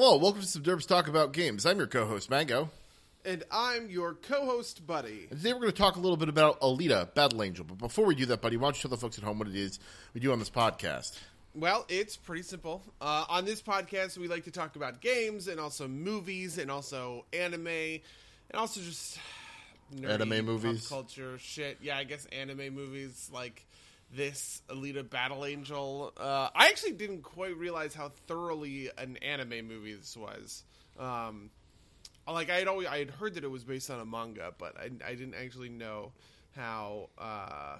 Hello, welcome to some Derbs Talk About Games. I'm your co-host Mango, And I'm your co host, Buddy. and today we're going to talk a little bit about Alita: Battle Angel. But before we do that, buddy, why don't you tell the folks at home what it is we do on this podcast? Well, it's pretty simple. Uh, on this podcast, we like to talk about games and also movies and also anime and also just Anime pop movies? culture shit. Yeah, I guess anime movies like this Alita Battle Angel. Uh, I actually didn't quite realize how thoroughly an anime movie this was. Um, like I had always I had heard that it was based on a manga, but I, I didn't actually know how. Uh,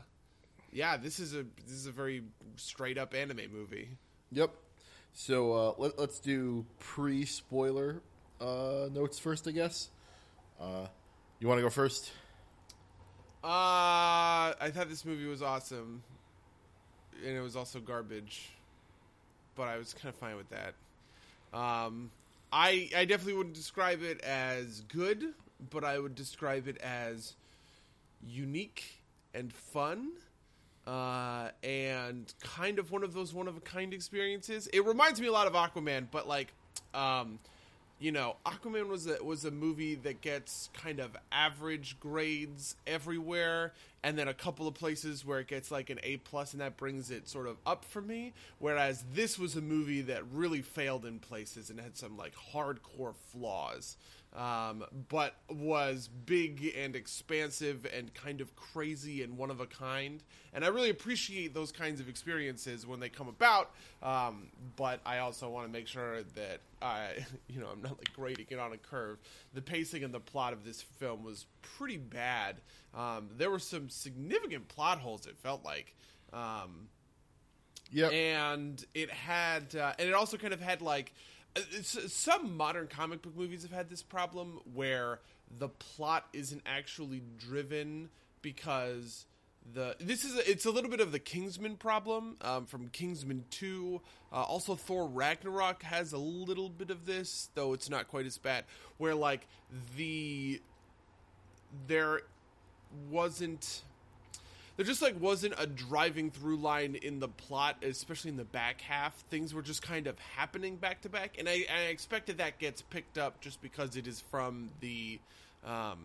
yeah, this is a this is a very straight up anime movie. Yep. So uh, let, let's do pre-spoiler uh, notes first, I guess. Uh, you want to go first? Uh, I thought this movie was awesome, and it was also garbage, but I was kind of fine with that. Um, I I definitely wouldn't describe it as good, but I would describe it as unique and fun. Uh, and kind of one of those one of a kind experiences. It reminds me a lot of Aquaman, but like, um, you know, Aquaman was a was a movie that gets kind of average grades everywhere, and then a couple of places where it gets like an A plus, and that brings it sort of up for me. Whereas this was a movie that really failed in places and had some like hardcore flaws, um, but was big and expansive and kind of crazy and one of a kind. And I really appreciate those kinds of experiences when they come about. Um, but I also want to make sure that I, you know, I'm not like grading it on a curve. The pacing and the plot of this film was pretty bad. Um, there were some significant plot holes. It felt like. Um, Yep. and it had uh, and it also kind of had like some modern comic book movies have had this problem where the plot isn't actually driven because the this is a, it's a little bit of the Kingsman problem um, from Kingsman Two. Uh, also, Thor Ragnarok has a little bit of this, though it's not quite as bad. Where like the there wasn't there just like wasn't a driving through line in the plot, especially in the back half. Things were just kind of happening back to back, and I, I expected that gets picked up just because it is from the, um,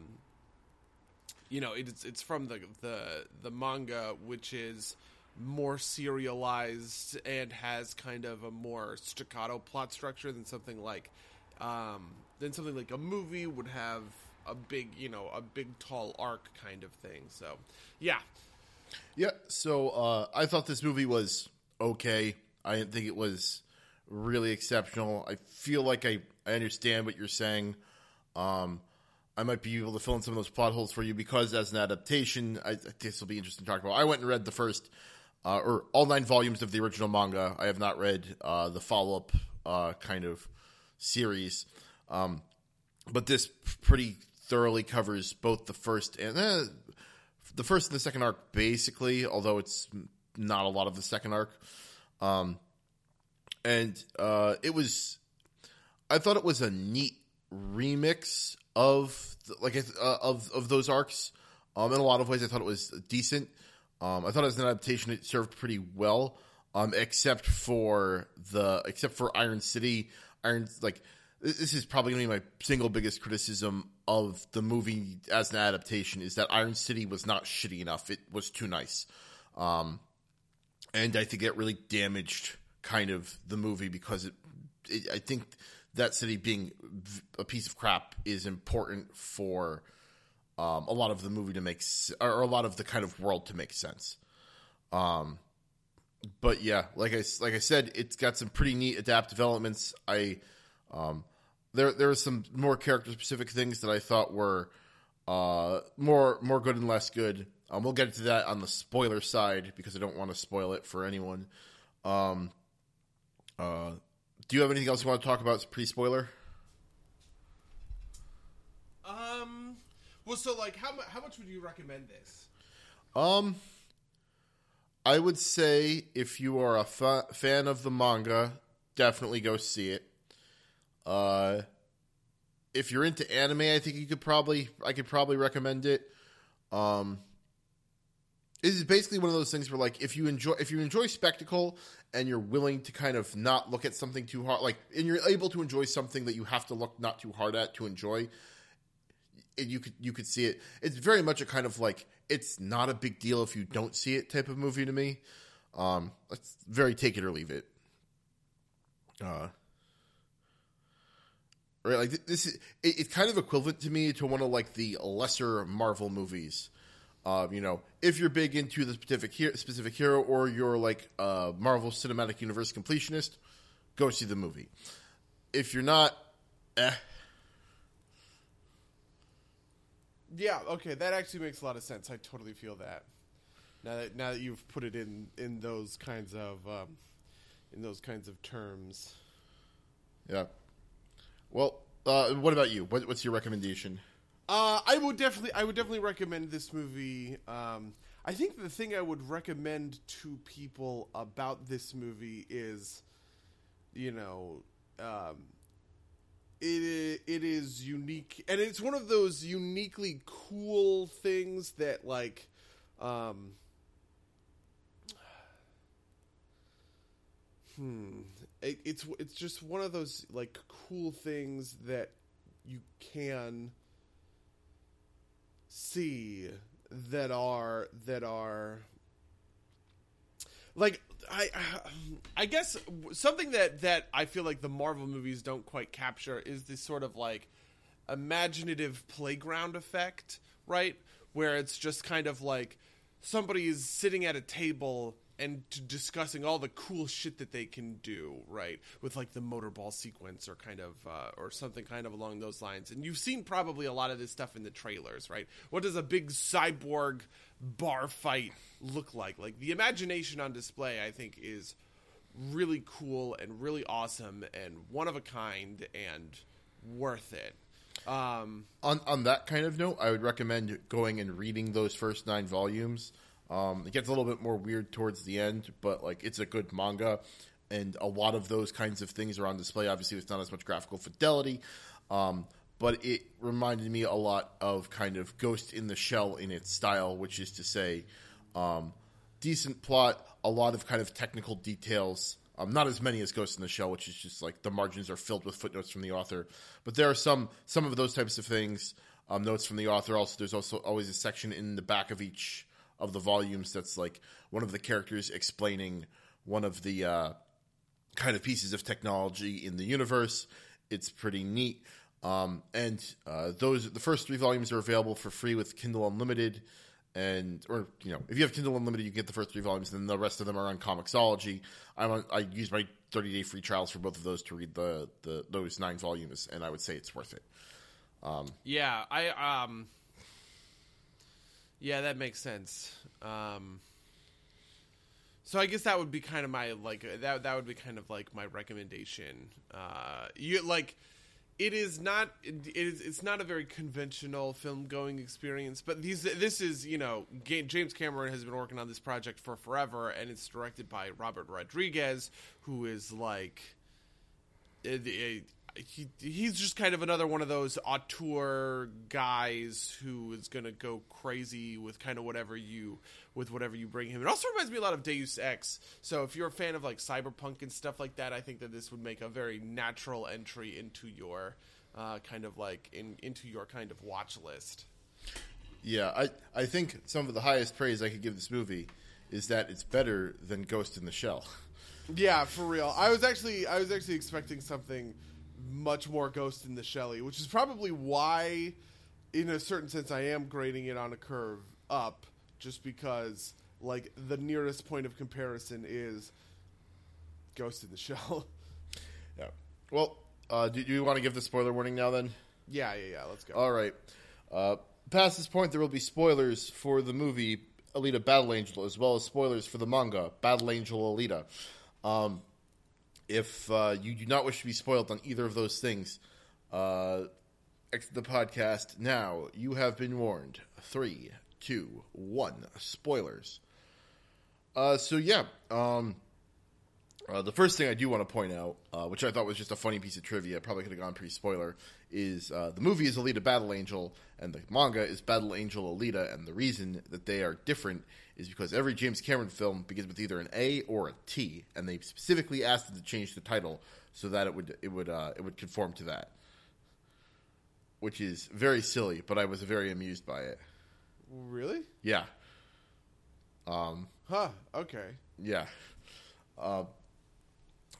you know, it's it's from the the the manga, which is more serialized and has kind of a more staccato plot structure than something like, um, than something like a movie would have a big, you know, a big tall arc kind of thing. So, yeah. Yeah, so uh, I thought this movie was okay. I didn't think it was really exceptional. I feel like I, I understand what you're saying. Um, I might be able to fill in some of those plot holes for you because, as an adaptation, I, I think this will be interesting to talk about. I went and read the first, uh, or all nine volumes of the original manga. I have not read uh, the follow up uh, kind of series. Um, but this pretty thoroughly covers both the first and eh, the first and the second arc basically although it's not a lot of the second arc um and uh it was i thought it was a neat remix of the- like uh, of of those arcs. Um in a lot of ways i thought it was decent. Um i thought as an adaptation it served pretty well um except for the except for iron city. Iron like this is probably going to be my single biggest criticism of the movie as an adaptation is that Iron City was not shitty enough. It was too nice. Um, and I think it really damaged kind of the movie because it, it I think that city being a piece of crap is important for um, a lot of the movie to make or a lot of the kind of world to make sense. Um, but yeah, like I like I said, it's got some pretty neat adaptive elements. I um, there there are some more character specific things that I thought were uh, more more good and less good. Um, we'll get into that on the spoiler side because I don't want to spoil it for anyone. Um, uh, do you have anything else you want to talk about pre spoiler? Um. Well, so like, how how much would you recommend this? Um, I would say if you are a fa- fan of the manga, definitely go see it. Uh, if you're into anime, I think you could probably I could probably recommend it. Um, is basically one of those things where, like, if you enjoy if you enjoy spectacle and you're willing to kind of not look at something too hard, like, and you're able to enjoy something that you have to look not too hard at to enjoy, and you could you could see it. It's very much a kind of like it's not a big deal if you don't see it type of movie to me. Um, it's very take it or leave it. Uh, right, like this is it, it's kind of equivalent to me to one of like the lesser Marvel movies. Uh, you know, if you're big into the specific hero, specific hero, or you're like a Marvel Cinematic Universe completionist, go see the movie. If you're not, eh, Yeah, okay, that actually makes a lot of sense. I totally feel that. Now that now that you've put it in in those kinds of um, in those kinds of terms. yeah. Well, uh, what about you? What, what's your recommendation? Uh, I would definitely I would definitely recommend this movie. Um, I think the thing I would recommend to people about this movie is, you know, um, it it is unique and it's one of those uniquely cool things that like um hmm it, it's it's just one of those like cool things that you can see that are that are like I I guess something that that I feel like the Marvel movies don't quite capture is this sort of like imaginative playground effect, right? Where it's just kind of like somebody is sitting at a table and discussing all the cool shit that they can do, right? With like the motorball sequence or kind of uh, or something kind of along those lines. And you've seen probably a lot of this stuff in the trailers, right? What does a big cyborg bar fight look like? Like the imagination on display, I think, is really cool and really awesome and one of a kind and worth it. Um, on on that kind of note, I would recommend going and reading those first nine volumes. Um, it gets a little bit more weird towards the end, but like it's a good manga, and a lot of those kinds of things are on display. Obviously, it's not as much graphical fidelity, um, but it reminded me a lot of kind of Ghost in the Shell in its style, which is to say, um, decent plot, a lot of kind of technical details. Um, not as many as Ghost in the Shell, which is just like the margins are filled with footnotes from the author. But there are some some of those types of things, um, notes from the author. Also, there's also always a section in the back of each of the volumes that's like one of the characters explaining one of the uh, kind of pieces of technology in the universe. It's pretty neat. Um, and uh, those the first three volumes are available for free with Kindle Unlimited, and or you know if you have Kindle Unlimited, you get the first three volumes. Then the rest of them are on Comixology. I'm on, I use my 30 day free trials for both of those to read the, the those nine volumes, and I would say it's worth it. yeah, I um, yeah, that makes sense. Um, so I guess that would be kind of my like that that would be kind of like my recommendation. Uh, you like it is not it is it's not a very conventional film going experience, but these this is you know James Cameron has been working on this project for forever, and it's directed by Robert Rodriguez, who is like it, it, he he's just kind of another one of those auteur guys who is going to go crazy with kind of whatever you with whatever you bring him. It also reminds me a lot of Deus Ex. So if you're a fan of like cyberpunk and stuff like that, I think that this would make a very natural entry into your uh, kind of like in into your kind of watch list. Yeah, I I think some of the highest praise I could give this movie is that it's better than Ghost in the Shell. Yeah, for real. I was actually I was actually expecting something much more Ghost in the Shelley, which is probably why, in a certain sense, I am grading it on a curve up, just because like the nearest point of comparison is Ghost in the Shell. Yeah. Well, uh, do, do you want to give the spoiler warning now? Then. yeah, yeah, yeah. Let's go. All right. Uh, past this point, there will be spoilers for the movie Alita Battle Angel, as well as spoilers for the manga Battle Angel Alita. Um, if uh, you do not wish to be spoiled on either of those things, uh, exit the podcast now. You have been warned. Three, two, one. Spoilers. Uh, so yeah, um, Uh, the first thing I do want to point out, uh, which I thought was just a funny piece of trivia, probably could have gone pretty spoiler, is uh, the movie is Alita Battle Angel and the manga is Battle Angel Alita, and the reason that they are different is because every James Cameron film begins with either an A or a T, and they specifically asked them to change the title so that it would it would uh, it would conform to that, which is very silly, but I was very amused by it. Really? Yeah, Huh. Okay. yeah. Uh,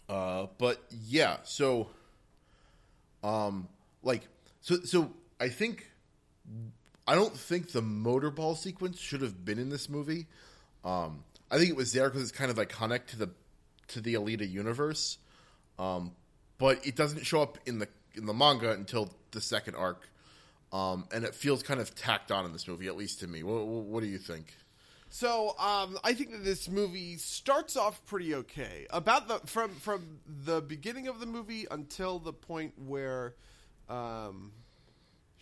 uh, but yeah, so, um, like, so, so I think, I don't think the motorball sequence should have been in this movie. Um, I think it was there because it's kind of iconic to the to the Alita universe, um, but it doesn't show up in the in the manga until the second arc, um, and it feels kind of tacked on in this movie, at least to me. What, what do you think? So um, I think that this movie starts off pretty okay. About the from from the beginning of the movie until the point where um,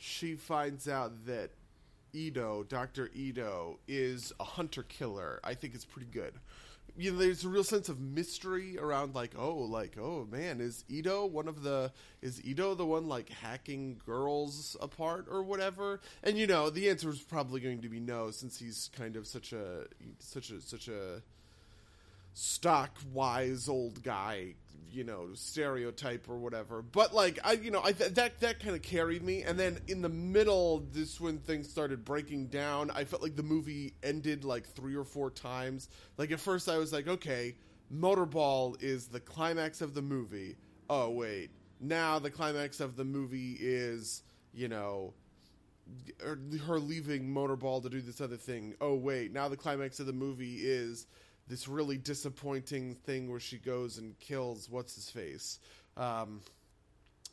she finds out that Ido, Doctor Ido, is a hunter killer. I think it's pretty good. You know, there's a real sense of mystery around, like, oh, like, oh man, is Ido one of the is Ido the one like hacking girls apart or whatever? And you know, the answer is probably going to be no, since he's kind of such a such a such a stock wise old guy you know stereotype or whatever. But like i you know i th- that that kind of carried me. And then in the middle this when things started breaking down i felt like the movie ended like three or four times. Like at first i was like okay motorball is the climax of the movie. Oh wait. Now the climax of the movie is you know er, her leaving Motorball to do this other thing. Oh wait, now the climax of the movie is this really disappointing thing where she goes and kills what's his face. Um,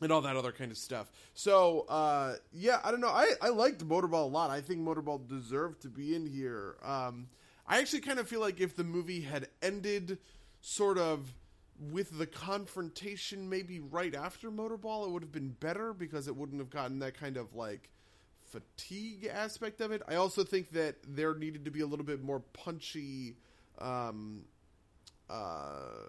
and all that other kind of stuff. So, uh, yeah, I don't know. I, I liked Motorball a lot. I think Motorball deserved to be in here. Um, I actually kind of feel like if the movie had ended sort of with the confrontation maybe right after Motorball, it would have been better because it wouldn't have gotten that kind of like fatigue aspect of it. I also think that there needed to be a little bit more punchy um uh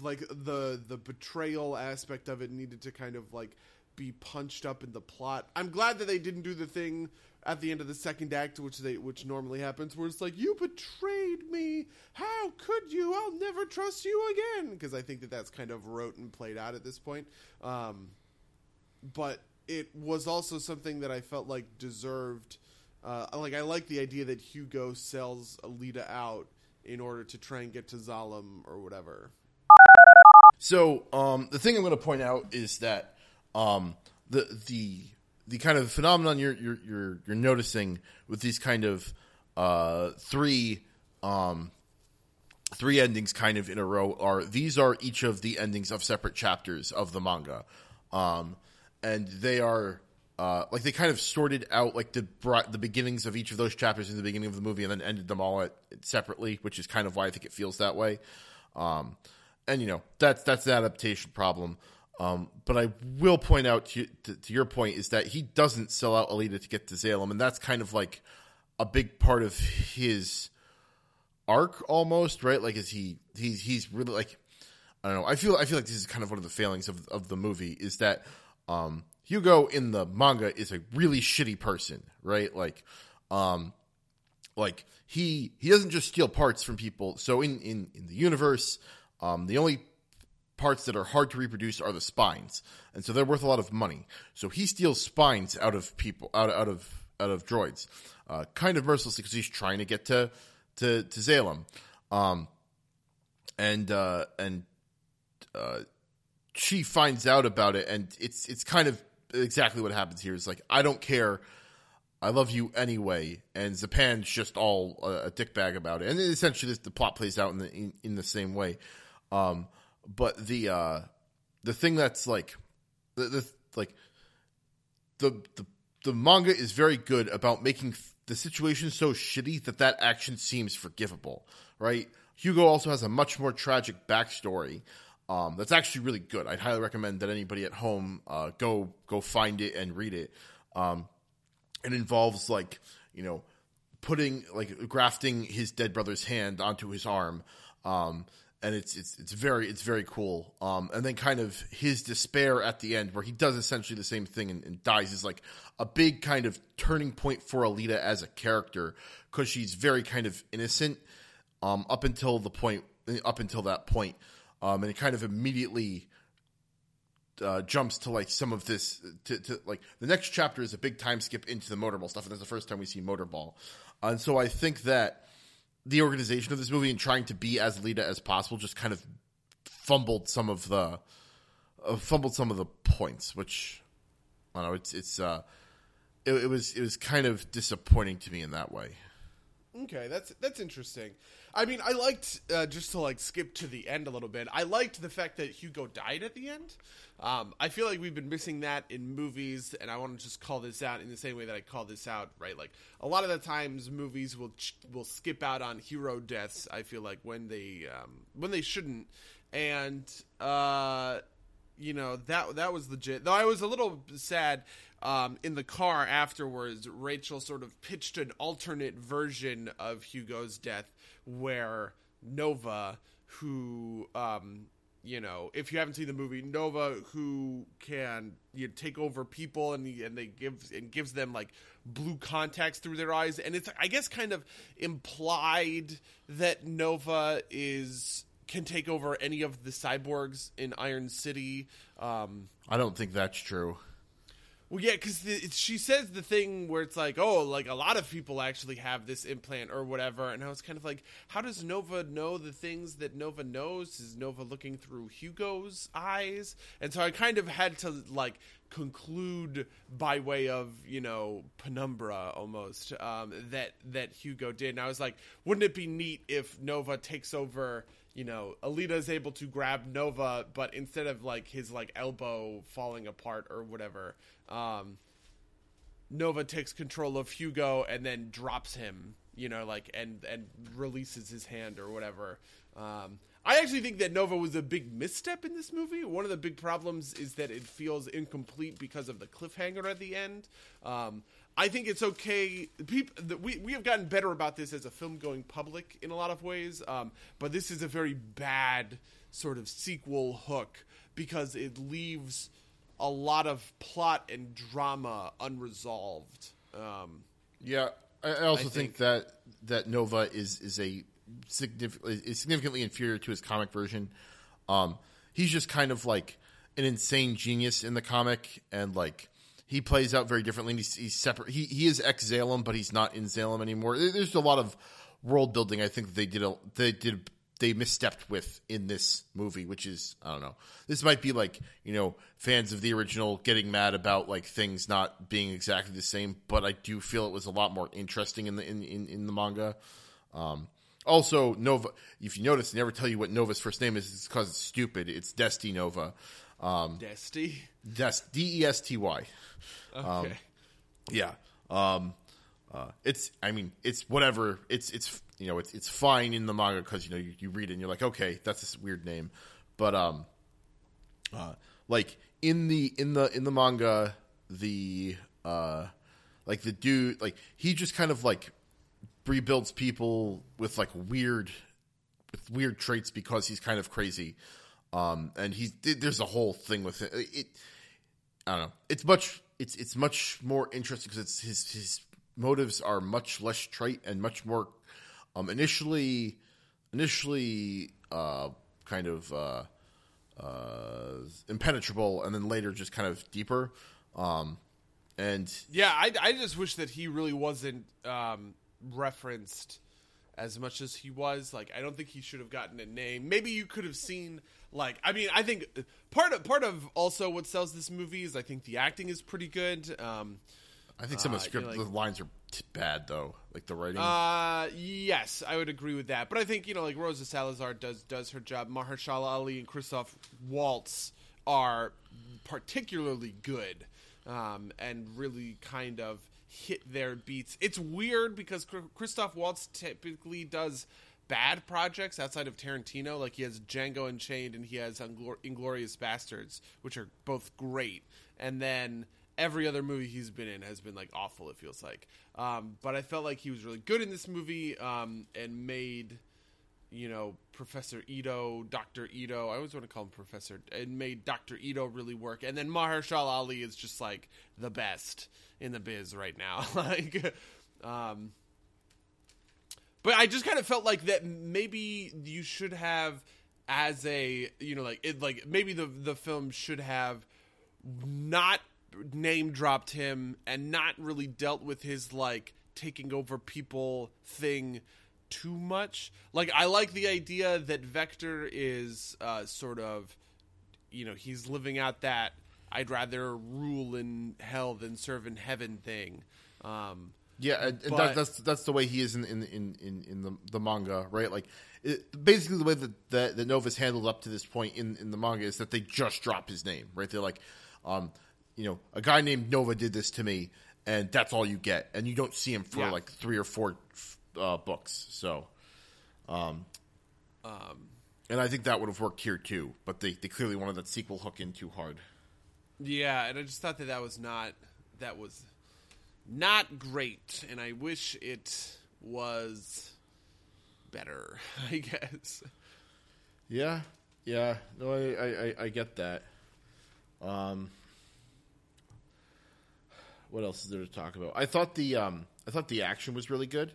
like the the betrayal aspect of it needed to kind of like be punched up in the plot. I'm glad that they didn't do the thing at the end of the second act which they which normally happens where it's like you betrayed me. How could you? I'll never trust you again because I think that that's kind of rote and played out at this point. Um but it was also something that I felt like deserved. Uh, like I like the idea that Hugo sells Alita out in order to try and get to Zalem or whatever. So um, the thing I'm going to point out is that um, the the the kind of phenomenon you're you're you're, you're noticing with these kind of uh, three um, three endings kind of in a row are these are each of the endings of separate chapters of the manga, um, and they are. Uh, like they kind of sorted out like the the beginnings of each of those chapters in the beginning of the movie and then ended them all at, separately, which is kind of why I think it feels that way. Um, and you know that's that's the adaptation problem. Um, but I will point out to, to, to, your point is that he doesn't sell out Alita to get to Zalem, and that's kind of like a big part of his arc, almost right. Like, is he he's he's really like I don't know. I feel I feel like this is kind of one of the failings of of the movie is that um, Hugo in the manga is a really shitty person, right? Like, um, like he he doesn't just steal parts from people. So in in in the universe. Um, the only parts that are hard to reproduce are the spines, and so they're worth a lot of money. So he steals spines out of people, out out of out of droids, uh, kind of mercilessly because he's trying to get to to to Zalem, um, and uh, and uh, she finds out about it, and it's it's kind of exactly what happens here. Is like I don't care. I love you anyway, and Zapan's just all a, a dickbag about it, and essentially this, the plot plays out in the in, in the same way. Um, but the uh, the thing that's like the, the like the, the the manga is very good about making the situation so shitty that that action seems forgivable, right? Hugo also has a much more tragic backstory. Um, that's actually really good. I'd highly recommend that anybody at home uh, go go find it and read it. Um, it involves like you know putting like grafting his dead brother's hand onto his arm um, and it's it's it's very it's very cool. Um, and then kind of his despair at the end, where he does essentially the same thing and, and dies, is like a big kind of turning point for Alita as a character because she's very kind of innocent um, up until the point up until that point, um, and it kind of immediately uh, jumps to like some of this to, to, like the next chapter is a big time skip into the motorball stuff and that's the first time we see motorball and so i think that the organization of this movie and trying to be as Lita as possible just kind of fumbled some of the uh, fumbled some of the points which i don't know it's it's uh it, it was it was kind of disappointing to me in that way Okay, that's that's interesting. I mean, I liked uh, just to like skip to the end a little bit. I liked the fact that Hugo died at the end. Um, I feel like we've been missing that in movies, and I want to just call this out in the same way that I call this out. Right, like a lot of the times movies will ch- will skip out on hero deaths. I feel like when they um, when they shouldn't, and uh, you know that that was legit. Though I was a little sad um, in the car afterwards. Rachel sort of pitched an alternate version of Hugo's death, where Nova, who um, you know, if you haven't seen the movie, Nova, who can you know, take over people and and they give and gives them like blue contacts through their eyes, and it's I guess kind of implied that Nova is can take over any of the cyborgs in Iron City. Um, i don't think that's true well, yeah, because she says the thing where it's like, oh, like a lot of people actually have this implant or whatever, and I was kind of like, how does Nova know the things that Nova knows? Is Nova looking through Hugo's eyes? And so I kind of had to like conclude by way of you know penumbra almost um, that that Hugo did, and I was like, wouldn't it be neat if Nova takes over? you know, Alita is able to grab Nova, but instead of like his like elbow falling apart or whatever, um, Nova takes control of Hugo and then drops him, you know, like and and releases his hand or whatever. Um, I actually think that Nova was a big misstep in this movie. One of the big problems is that it feels incomplete because of the cliffhanger at the end. Um, I think it's okay. People, we we have gotten better about this as a film going public in a lot of ways, um, but this is a very bad sort of sequel hook because it leaves a lot of plot and drama unresolved. Um, yeah, I, I also I think, think, that that Nova is is a significantly is significantly inferior to his comic version. Um, he's just kind of like an insane genius in the comic, and like he plays out very differently. He's, he's separate. He he is ex Zalem, but he's not in Zalem anymore. There's a lot of world building. I think they did a, they did they misstepped with in this movie, which is I don't know. This might be like you know fans of the original getting mad about like things not being exactly the same, but I do feel it was a lot more interesting in the in in, in the manga. Um, also, Nova. If you notice, they never tell you what Nova's first name is. It's because it's stupid. It's Desty Nova. Um, Desty. Des D E S T Y. Okay. Um, yeah. Um, uh, it's. I mean, it's whatever. It's. It's. You know, it's. It's fine in the manga because you know you, you read it and you're like, okay, that's this weird name, but um, uh, like in the in the in the manga, the uh, like the dude, like he just kind of like rebuilds people with like weird with weird traits because he's kind of crazy. Um, and he's there's a whole thing with it. it I don't know. It's much it's it's much more interesting because it's his his motives are much less trite and much more um, initially initially uh, kind of uh, uh, impenetrable and then later just kind of deeper. Um, and yeah, I, I just wish that he really wasn't um, referenced as much as he was. Like, I don't think he should have gotten a name. Maybe you could have seen like I mean I think part of part of also what sells this movie is I think the acting is pretty good. Um, I think some of the uh, script know, like, the lines are t- bad though, like the writing. Uh, yes, I would agree with that. But I think you know like Rosa Salazar does does her job. Mahershala Ali and Christoph Waltz are particularly good um, and really kind of hit their beats. It's weird because Christoph Waltz typically does bad projects outside of Tarantino. Like he has Django Unchained and he has Inglor- Inglourious Basterds, which are both great. And then every other movie he's been in has been like awful. It feels like, um, but I felt like he was really good in this movie um, and made you know, Professor Ido, Doctor Ido. I always want to call him Professor. It made Doctor Ido really work, and then Mahershala Ali is just like the best in the biz right now. like, um, but I just kind of felt like that maybe you should have as a you know like it like maybe the the film should have not name dropped him and not really dealt with his like taking over people thing too much. Like I like the idea that Vector is uh, sort of you know he's living out that I'd rather rule in hell than serve in heaven thing. Um, Yeah, But- that, that's that's the way he is in in in, in, in the, the manga, right? Like, it, basically the way that, that that Nova's handled up to this point in, in the manga is that they just drop his name, right? They're like, um, you know, a guy named Nova did this to me, and that's all you get, and you don't see him for Yeah. like three or four uh, books. So, um, um, and I think that would have worked here too, but they they clearly wanted that sequel hook in too hard. Yeah, and I just thought that that was not that was not great, and I wish it was better. I guess. Yeah, yeah. No, I, I, I, I get that. Um, what else is there to talk about? I thought the um, I thought the action was really good.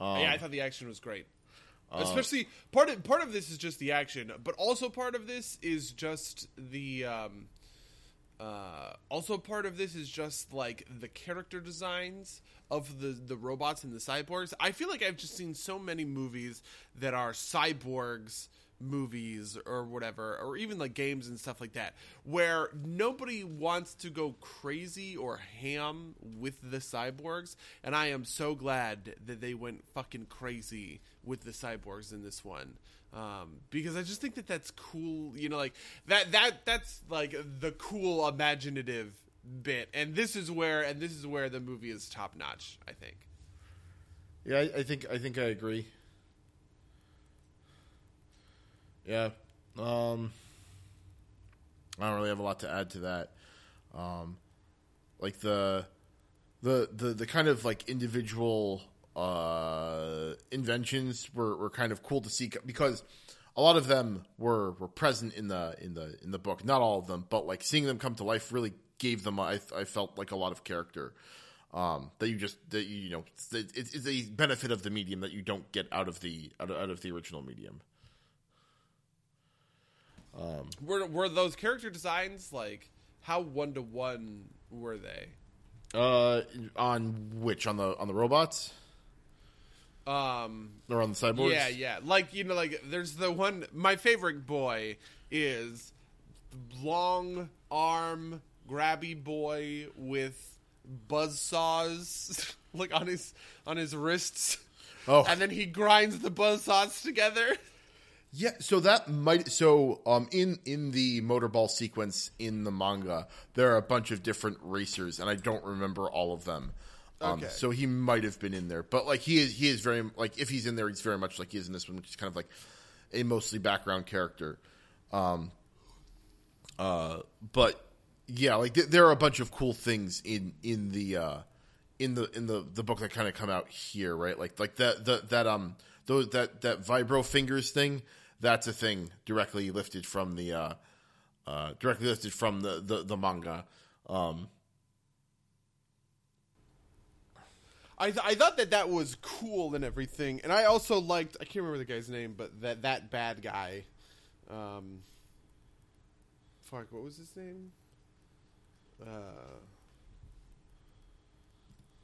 Um, yeah, I thought the action was great. Especially part of part of this is just the action, but also part of this is just the um, uh, also part of this is just like the character designs of the the robots and the cyborgs. I feel like I've just seen so many movies that are cyborgs movies or whatever or even like games and stuff like that where nobody wants to go crazy or ham with the cyborgs and I am so glad that they went fucking crazy with the cyborgs in this one um, because I just think that that's cool. You know, like that that that's like the cool imaginative bit, and this is where and this is where the movie is top notch. I think. yeah, I, I think I think I agree. Yeah, um, I don't really have a lot to add to that. Um, like the the the the kind of like individual uh, inventions were, were kind of cool to see because a lot of them were, were present in the in the in the book. Not all of them, but like seeing them come to life really gave them. I, I felt like a lot of character um, that you just that you, you know it's, it's a benefit of the medium that you don't get out of the out of, out of the original medium. Were were those character designs like how one to one were they? Uh, on which on the on the robots Um, or on the cyborgs? yeah, yeah, like you know, like there's the one. My favorite boy is long arm grabby boy with buzz saws like on his on his wrists. Oh. and then he grinds the buzz saws together. Yeah, so that might so um in in the motorball sequence in the manga, there are a bunch of different racers, and I don't remember all of them. Um, Okay. So he might have been in there, but like he is he is very like if he's in there, he's very much like he is in this one, which is kind of like a mostly background character. Um. Uh, but yeah, like th- there are a bunch of cool things in in the uh in the in the the book that kind of come out here, right? Like like that the that um those that that vibro fingers thing. That's a thing directly lifted from the uh, uh, directly lifted from the the, the manga. Um, I th- I thought that that was cool and everything, and I also liked I can't remember the guy's name, but that that bad guy, um, fuck, what was his name? Uh,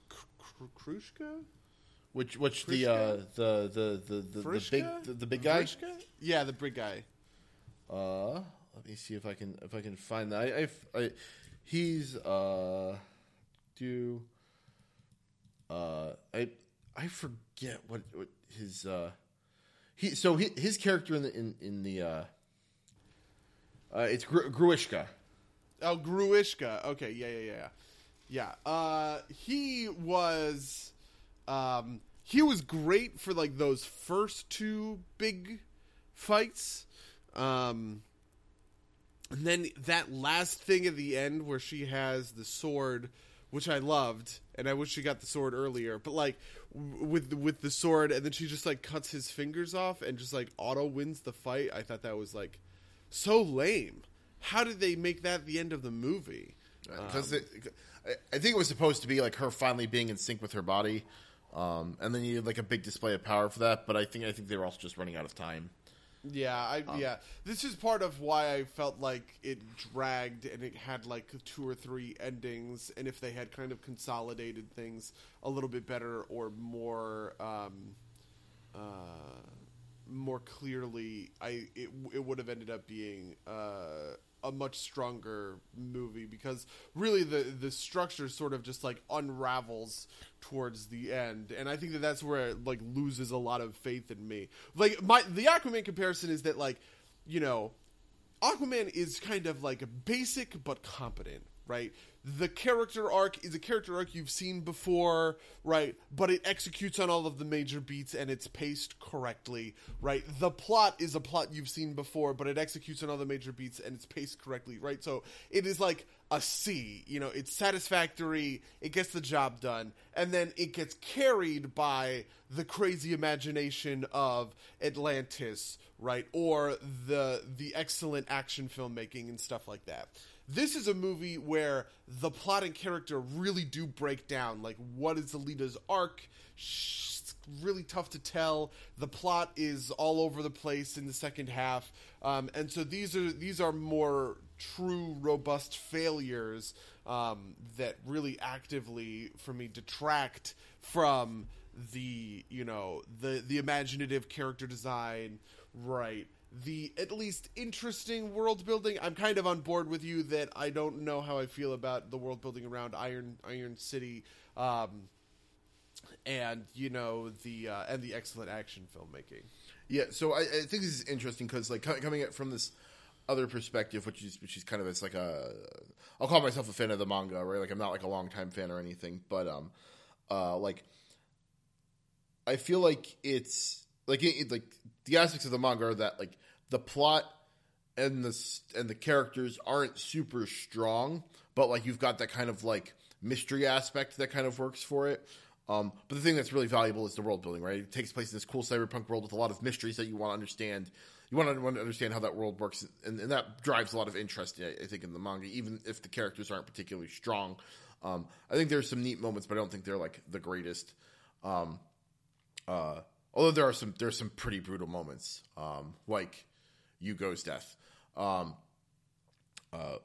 Kr- Kr- Krushka? Which which the uh, the the the the, the big the, the big guy. Frischka? Yeah, the big guy. Uh, let me see if I can if I can find that. I, I, I he's uh, do uh, I I forget what, what his uh, he so he, his character in the in in the uh, uh it's Gru- Grewishka. Oh, Grewishka. Okay, yeah, yeah, yeah, yeah. Uh, he was, um, he was great for like those first two big fights. Um, and then that last thing at the end where she has the sword which I loved, and I wish she got the sword earlier. But like with with the sword, and then she just like cuts his fingers off and just like auto wins the fight. I thought that was like so lame. How did they make that the end of the movie? because I think it was supposed to be like her finally being in sync with her body, um, and then you had like a big display of power for that. But I think I think they were also just running out of time. Yeah, I yeah. This is part of why I felt like it dragged and it had like two or three endings, and if they had kind of consolidated things a little bit better or more um, uh, more clearly, I it it would have ended up being uh, a much stronger movie because really the the structure sort of just like unravels towards the end. And i think that that's where it like loses a lot of faith in me. Like my the aquaman comparison is that like you know aquaman is kind of like basic but competent right the character arc is a character arc you've seen before, right? But it executes on all of the major beats and it's paced correctly, right? The plot is a plot you've seen before, but it executes on all the major beats and it's paced correctly, right? So it is like a C, you know, it's satisfactory, it gets the job done, and then it gets carried by the crazy imagination of Atlantis, right? Or the the excellent action filmmaking and stuff like that. This is a movie where the plot and character really do break down. Like, what is Alita's arc? It's really tough to tell. The plot is all over the place in the second half, um, and so these are these are more true, robust failures um, that really actively, for me, detract from the you know the the imaginative character design, right? The at least interesting world building. I'm kind of on board with you that I don't know how I feel about the world building around Iron Iron City, um, and you know the uh, and the excellent action filmmaking. Yeah, so I, I think this is interesting because like coming at from this other perspective, which is which is kind of it's like a I'll call myself a fan of the manga, right? Like I'm not like a long time fan or anything, but um, uh, like I feel like it's like it, like the aspects of the manga are that like the plot and the and the characters aren't super strong, but like you've got that kind of like mystery aspect that kind of works for it. Um, but the thing that's really valuable is the world building, right? It takes place in this cool cyberpunk world with a lot of mysteries that you want to understand. You want to, want to understand how that world works, and, and, that drives a lot of interest, I, I, think, in the manga, even if the characters aren't particularly strong. Um, I think there's some neat moments, but I don't think they're like the greatest. Um, uh, although there are some there's some pretty brutal moments, um, like Yugo's death. Um, uh,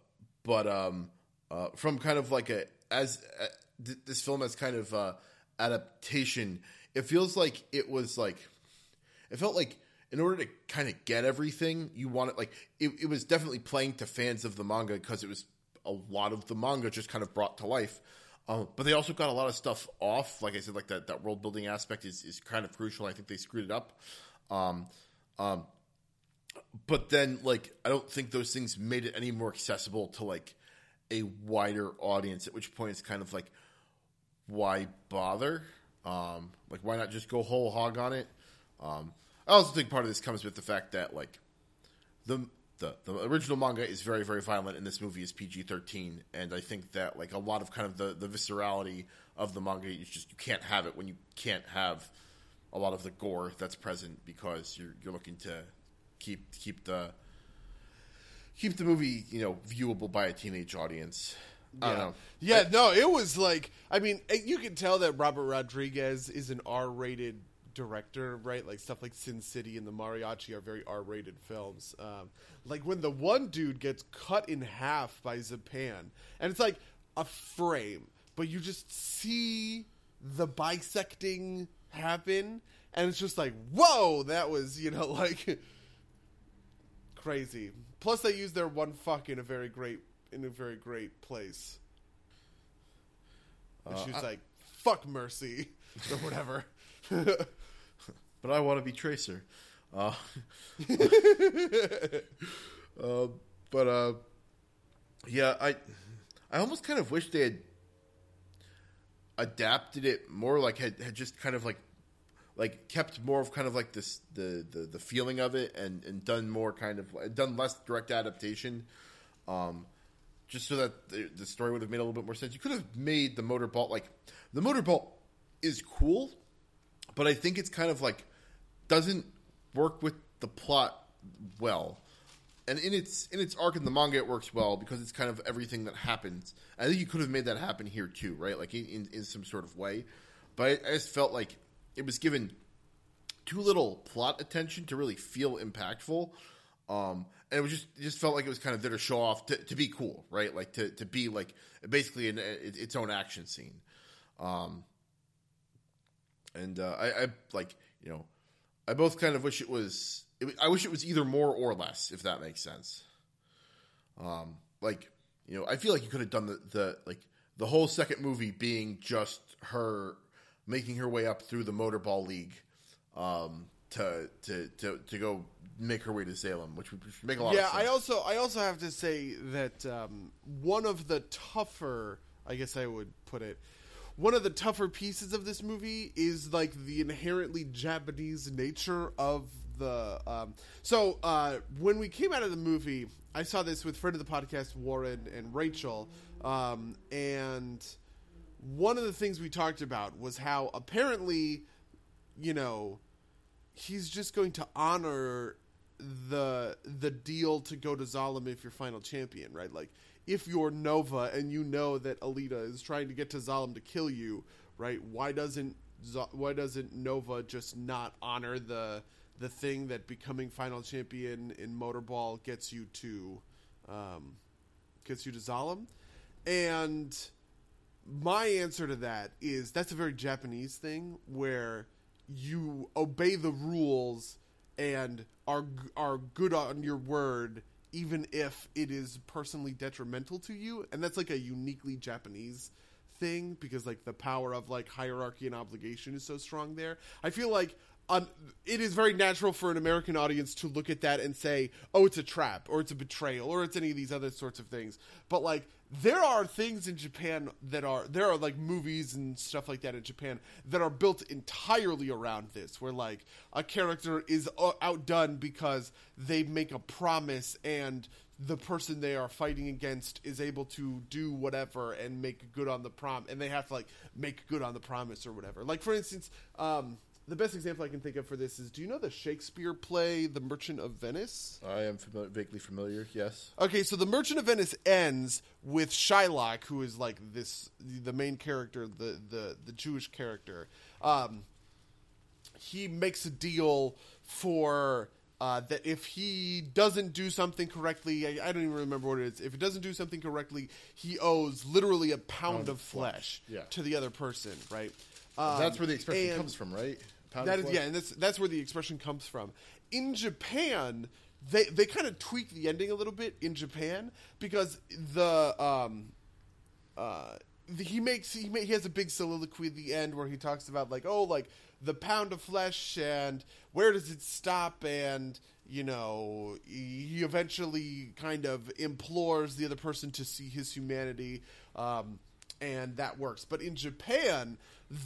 but um, uh, from kind of like a as uh, th- this film as kind of uh, adaptation, it feels like it was like it felt like in order to kind of get everything you wanted, like it, it was definitely playing to fans of the manga because it was a lot of the manga just kind of brought to life. Um, but they also got a lot of stuff off. Like I said, like that, that world building aspect is, is kind of crucial. I think they screwed it up. Um, um, but then like I don't think those things made it any more accessible to like a wider audience. At which point it's kind of like, why bother? Um, like why not just go whole hog on it? Um, I also think part of this comes with the fact that like the the, the original manga is very very violent and this movie is PG thirteen and I think that like a lot of kind of the the viscerality of the manga is just you can't have it when you can't have a lot of the gore that's present because you're you're looking to keep keep the keep the movie you know viewable by a teenage audience. Yeah. know. Yeah, no, it was like I mean, eh, you can tell that Robert Rodriguez is an R-rated director, right? Like stuff like Sin City and the Mariachi are very R-rated films. Um, like when the one dude gets cut in half by Zapan, and it's like a frame, but you just see the bisecting happen, and it's just like, whoa, that was you know like crazy. Plus, they use their one fuck in a very great in a very great place. And she's like, "Fuck Mercy" or whatever. but I want to be Tracer. Uh, uh, but uh, yeah, I I almost kind of wish they had adapted it more, like had, had just kind of like like kept more of kind of like this the the, the feeling of it and and done more kind of done less direct adaptation. Um, just so that the, the story would have made a little bit more sense. You could have made the motorball like the motorball is cool, but I think it's kind of like doesn't work with the plot well. And in its in its arc in the manga, it works well because it's kind of everything that happens. I think you could have made that happen here too, right? Like in, in, in some sort of way. But I, I just felt like it was given too little plot attention to really feel impactful. Um, and it was just it just felt like it was kind of there to show off to, to be cool, right? Like to, to be like basically an, its own action scene. Um, and uh, I, I like you know I both kind of wish it was. It, I wish it was either more or less, if that makes sense. Um, like you know, I feel like you could have done the, the like the whole second movie being just her making her way up through the motorball league um, to, to to to go make her way to Zalem, which would make a lot yeah, of sense. Yeah, I also I also have to say that um, one of the tougher, I guess I would put it, one of the tougher pieces of this movie is like the inherently Japanese nature of the. Um, so uh, when we came out of the movie, I saw this with friend of the podcast Warren and Rachel, um, and one of the things we talked about was how apparently, you know, he's just going to honor the the deal to go to Zalem if you're final champion, right? Like if you're Nova and you know that Alita is trying to get to Zalem to kill you, right? Why doesn't why doesn't Nova just not honor the the thing that becoming final champion in Motorball gets you to um, gets you to Zalem? And my answer to that is that's a very Japanese thing where you obey the rules and are are good on your word even if it is personally detrimental to you and that's like a uniquely japanese thing because like the power of like hierarchy and obligation is so strong there i feel like um, it is very natural for an American audience to look at that and say, "Oh, it's a trap," or "It's a betrayal," or "It's any of these other sorts of things." But like, there are things in Japan that are there are like movies and stuff like that in Japan that are built entirely around this, where like a character is uh, outdone because they make a promise and the person they are fighting against is able to do whatever and make good on the prom, and they have to like make good on the promise or whatever. Like for instance. Um, the best example I can think of for this is do you know the Shakespeare play The Merchant of Venice? I am familiar, vaguely familiar, yes. Okay, so The Merchant of Venice ends with Shylock, who is like this the main character, the the, the Jewish character. Um, he makes a deal for uh, that if he doesn't do something correctly, I, I, don't even remember what it is. If he doesn't do something correctly, he owes literally a pound, pound of flesh, flesh. Yeah. to the other person, right? Um, that's where the expression comes from, right? Pound that is, yeah, and that's that's where the expression comes from. In Japan, they they kind of tweak the ending a little bit in Japan because the um uh the, he makes he, he has a big soliloquy at the end where he talks about like oh like the pound of flesh and where does it stop and you know he eventually kind of implores the other person to see his humanity um, and that works but in japan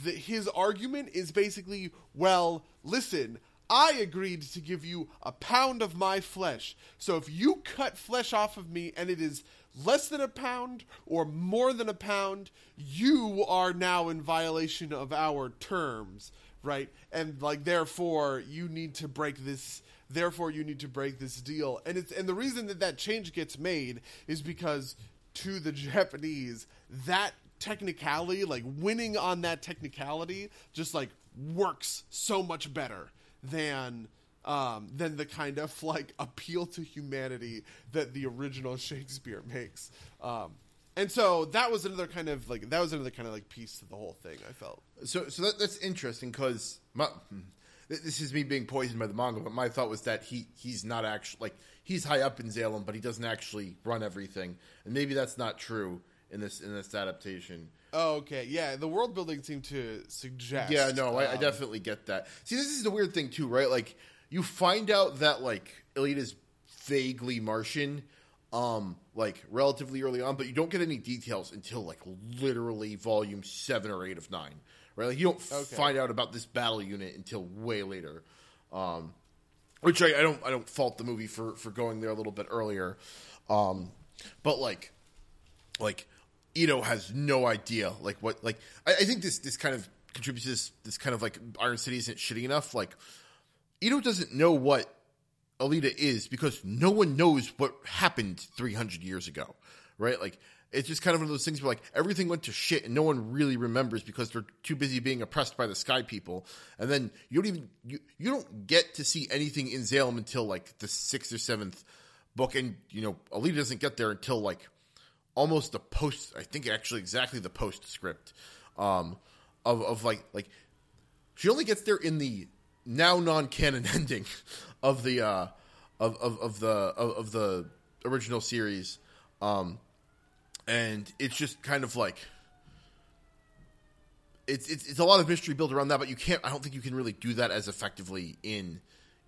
the, his argument is basically, well, listen, I agreed to give you a pound of my flesh. So if you cut flesh off of me and it is less than a pound or more than a pound, you are now in violation of our terms, right? And like therefore you need to break this therefore you need to break this deal. And it's and the reason that that change gets made is because to the Japanese that technicality, like winning on that technicality, just like works so much better than um, than the kind of like appeal to humanity that the original Shakespeare makes. Um, and so that was another kind of like that was another kind of like piece to the whole thing. I felt so. So that, that's interesting because this is me being poisoned by the manga, but my thought was that he he's not actually like he's high up in Zalem, but he doesn't actually run everything, and maybe that's not true in this in this adaptation. Oh, okay. Yeah, the world building seemed to suggest. Yeah, no, um, I, I, um, definitely get that. See, this is the weird thing too, right? Like, you find out that like is vaguely Martian, um, like relatively early on, but you don't get any details until like literally volume seven or eight of nine, right? Like, you don't okay. find out about this battle unit until way later. Um, which I, I don't I don't fault the movie for for going there a little bit earlier, um, but like like Ido has no idea like what like I, I think this this kind of contributes to this this kind of like Iron City isn't shitty enough. Like Ido doesn't know what Alita is because no one knows what happened 300 years ago, right? Like it's just kind of one of those things where like everything went to shit and no one really remembers because they're too busy being oppressed by the sky people. And then you don't even you, you don't get to see anything in Zalem until like the sixth or seventh book, and you know Alita doesn't get there until like almost the post. I think actually exactly the postscript um, of of like like she only gets there in the now non canon ending of the uh, of, of of the of, of the original series. Um, and it's just kind of like it's, it's it's a lot of mystery built around that, but you can't. I don't think you can really do that as effectively in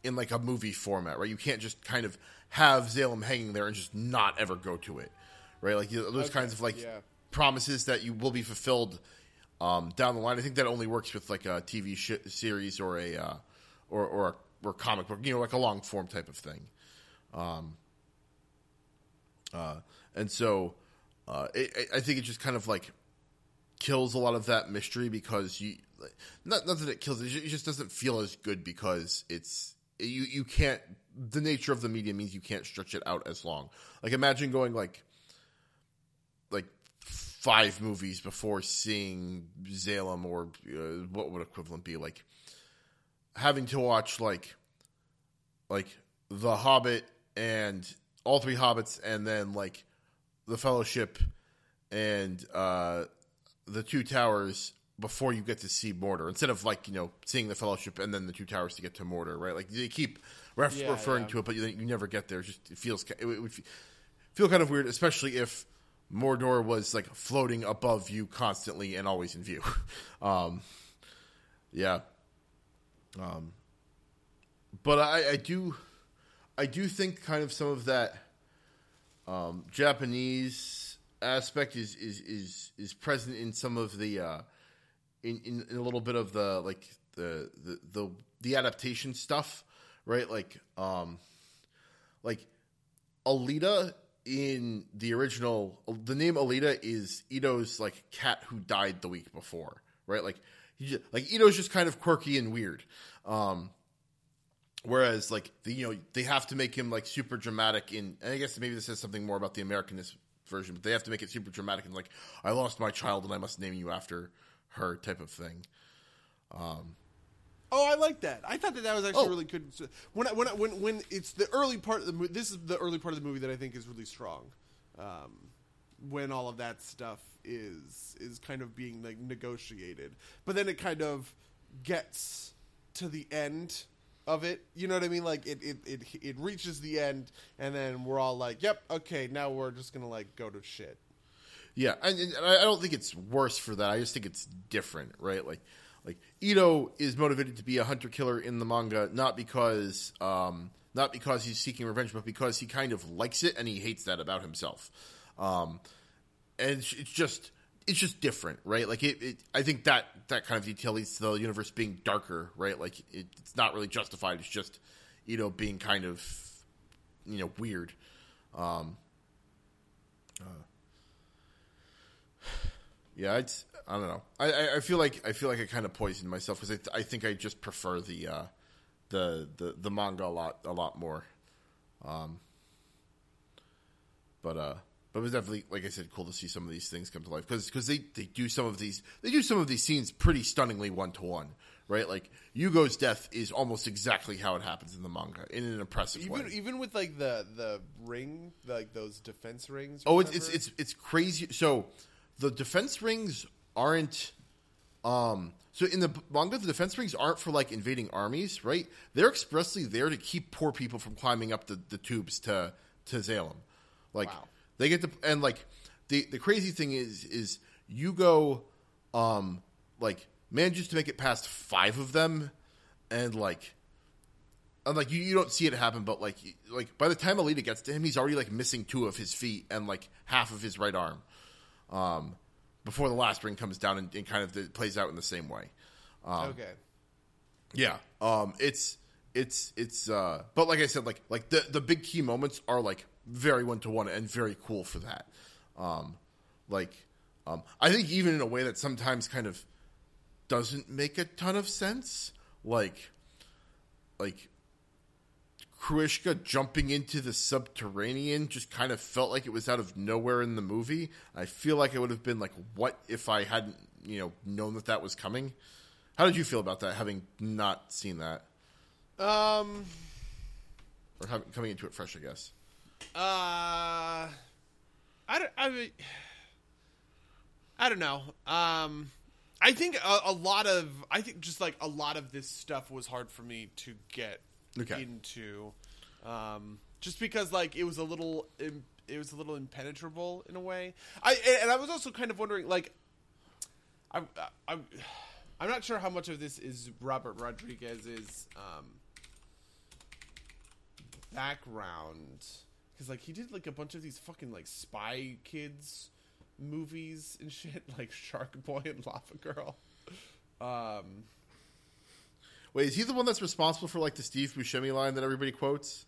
in like a movie format, right? You can't just kind of have Zalem hanging there and just not ever go to it, right? Like those Okay, kinds of like yeah. promises that you will be fulfilled um, down the line. I think that only works with like a TV sh- series or a uh, or or a, or a comic book, you know, like a long form type of thing. Um, uh, and so uh, it, I think it just kind of like kills a lot of that mystery because you not not that it kills it, it just doesn't feel as good because it's you you can't the nature of the media means you can't stretch it out as long. Like imagine going like five movies before seeing Zalem or uh, what would equivalent be like having to watch like like The Hobbit and all three Hobbits and then like The Fellowship and uh the Two Towers before you get to see Mordor instead of like you know seeing the Fellowship and then the Two Towers to get to Mordor, right? Like they keep ref- Yeah, referring yeah. to it, but you, you never get there. It just it feels ki- it would feel kind of weird, especially if Mordor was like floating above you constantly and always in view. um, yeah. Um, but I, I do, I do think kind of some of that um, Japanese aspect is is is is present in some of the uh, in, in in a little bit of the like the the the, the adaptation stuff, right? Like um, like Alita in the original, the name Alita is Ido's like cat who died the week before, right? Like he just, like Ido's just kind of quirky and weird. Um, whereas like the you know they have to make him like super dramatic in, I guess maybe this says something more about the Americanist version, but they have to make it super dramatic and like I lost my child and I must name you after her type of thing. Oh, I like that. I thought that that was actually Oh. really good. When I, when I, when when it's the early part of the movie. This is the early part of the movie that I think is really strong. Um, when all of that stuff is is kind of being like negotiated, but then it kind of gets to the end of it. You know what I mean? Like it it it, it reaches the end, and then we're all like, "Yep, okay, now we're just gonna like go to shit." Yeah, and, and I I don't think it's worse for that. I just think it's different, right? Like, like Ido is motivated to be a hunter killer in the manga, not because, um, not because he's seeking revenge, but because he kind of likes it and he hates that about himself. Um, and it's, it's just, it's just different, right? Like it, it, I think that that kind of detail leads to the universe being darker, right? Like it, it's not really justified. It's just, Ido being kind of, you know, weird. Yeah, it's I don't know. I, I, I feel like I feel like I kind of poisoned myself because I, th- I think I just prefer the uh, the the the manga a lot a lot more. Um, but uh, but it was definitely like I said, cool to see some of these things come to life because they they do some of these they do some of these scenes pretty stunningly one to one, right? Like Yugo's death is almost exactly how it happens in the manga in an impressive Even way. even with like the the ring, like those defense rings. Oh, it's it's it's it's crazy. So the defense rings aren't. Um, so in the manga, the defense rings aren't for like invading armies, right? They're expressly there to keep poor people from climbing up the, the tubes to to Zalem. Like Wow. they get to and like the the crazy thing is is Yugo um, like manages to make it past five of them, and like and like you, you don't see it happen, but like like by the time Alita gets to him, he's already like missing two of his feet and like half of his right arm. Um, before the last ring comes down and, and kind of it plays out in the same way. okay. Yeah. Um, it's it's it's uh, but like I said, like like the the big key moments are like very one to one and very cool for that. Um, Like, um, I think even in a way that sometimes kind of doesn't make a ton of sense. Like, like Grewishka jumping into the subterranean just kind of felt like it was out of nowhere in the movie. I feel like it would have been like, what if I hadn't, you know, known that that was coming? How did you feel about that, having not seen that, Um, or having, coming into it fresh? I guess. uh, I don't. I mean, I don't know. Um, I think a, a lot of I think just like a lot of this stuff was hard for me to get Okay. into, um, just because like it was a little it was a little impenetrable in a way. I and I was also kind of wondering like, I I. I'm not sure how much of this is Robert Rodriguez's um, background because like he did like a bunch of these fucking like spy kids movies and shit like Shark Boy and Lava Girl. Um, Wait, is he the one that's responsible for like the Steve Buscemi line that everybody quotes?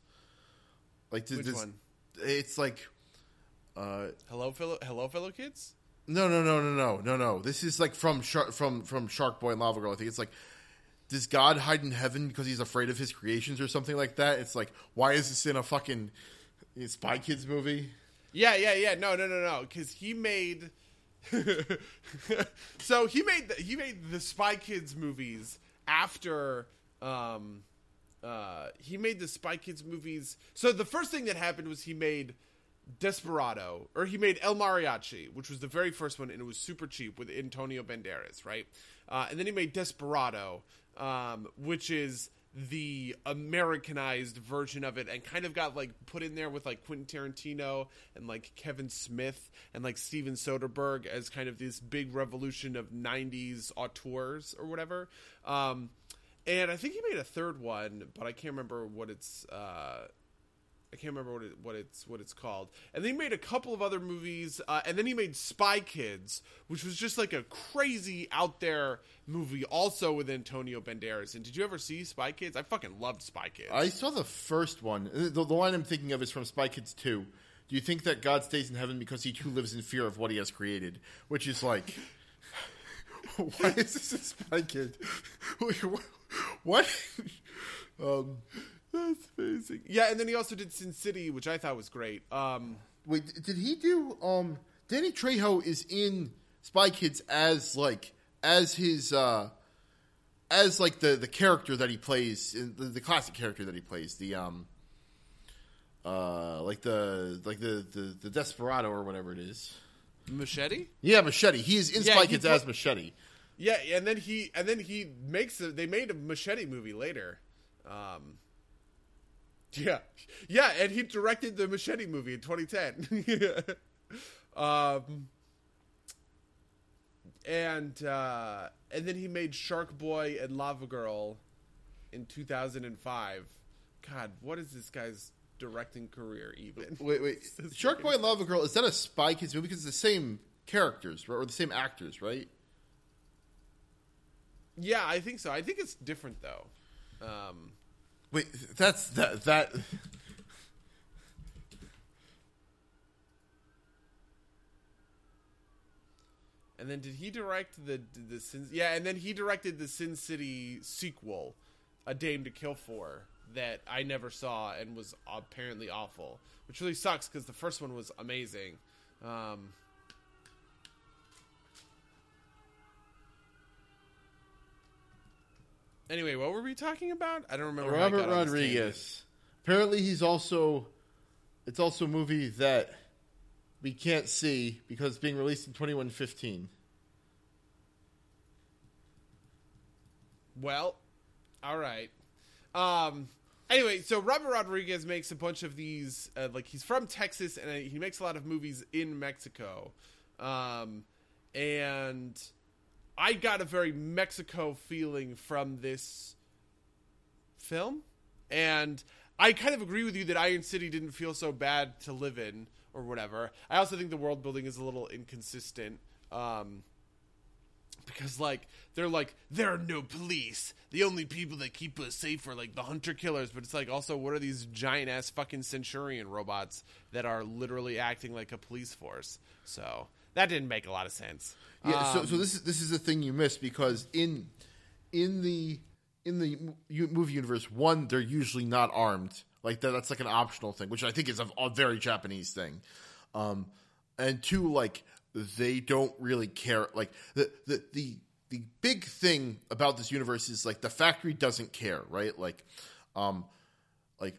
Like, does, Which does- one? It's like, uh, hello, fellow, hello, fellow kids. no, no, no, no, no, no, no. This is like from Shark, from from Shark Boy and Lava Girl. I think it's like, does God hide in heaven because he's afraid of his creations or something like that? It's like, why is this in a fucking Spy Kids movie? Yeah, yeah, yeah. No, no, no, no. Because he made. so he made the, he made the Spy Kids movies after. Um, uh, he made the Spy Kids movies. So the first thing that happened was he made Desperado, or he made El Mariachi, which was the very first one, and it was super cheap with Antonio Banderas, right? Uh, and then he made Desperado, um, which is the Americanized version of it, and kind of got like put in there with like Quentin Tarantino and like Kevin Smith and like Steven Soderbergh as kind of this big revolution of '90s auteurs or whatever. Um, and I think he made a third one, but I can't remember what it's. Uh, I can't remember what it, what it's what it's called. And then he made a couple of other movies, uh, and then he made Spy Kids, which was just like a crazy out there movie, also with Antonio Banderas. And did you ever see Spy Kids? I fucking loved Spy Kids. I saw the first one. The, the line I'm thinking of is from Spy Kids 2. Do you think that God stays in heaven because he too lives in fear of what he has created? Which is like, why is this a Spy Kid? what? um, That's amazing. Yeah, and then he also did Sin City, which I thought was great. Um, wait, did he do? Um, Danny Trejo is in Spy Kids as like as his uh as like the the character that he plays in the, the classic character that he plays the um uh like the like the the, the desperado or whatever it is Machete. yeah machete he is in Yeah, spy kids pla- as machete Yeah, and then he and then he makes a, they made a machete movie later. Um, yeah, yeah, and he directed the machete movie in 2010. um, and uh, and then he made Shark Boy and Lava Girl in 2005. God, what is this guy's directing career even? wait wait shark boy and lava girl is that a spy kids movie because it's the same characters right? or the same actors right Yeah, I think so. I think it's different though. Um, wait that's that that And then did he direct the the Sin? Yeah, and then he directed the Sin City sequel, A Dame to Kill For, that I never saw and was apparently awful, which really sucks because the first one was amazing. Um, anyway, what were we talking about? I don't remember. Robert got on this tangent. Rodriguez. Apparently, he's also. It's also a movie that we can't see because it's being released in 2115. Well, all right. Um. Anyway, so Robert Rodriguez makes a bunch of these. Uh, like he's from Texas, and he makes a lot of movies in Mexico. Um, and I got a very Mexico feeling from this film, and I kind of agree with you that Iron City didn't feel so bad to live in or whatever. I also think the world building is a little inconsistent. Um, because like they're like there are no police. The only people that keep us safe are like the hunter killers. But it's like also what are these giant ass fucking Centurion robots that are literally acting like a police force? So that didn't make a lot of sense. Yeah, so Um, so this is this is the thing you miss because in in the in the movie universe, one they're usually not armed. Like that, that's like an optional thing, which I think is a, a very Japanese thing. Um, and two, like they don't really care. Like the the the the big thing about this universe is like the factory doesn't care, right? Like, um, like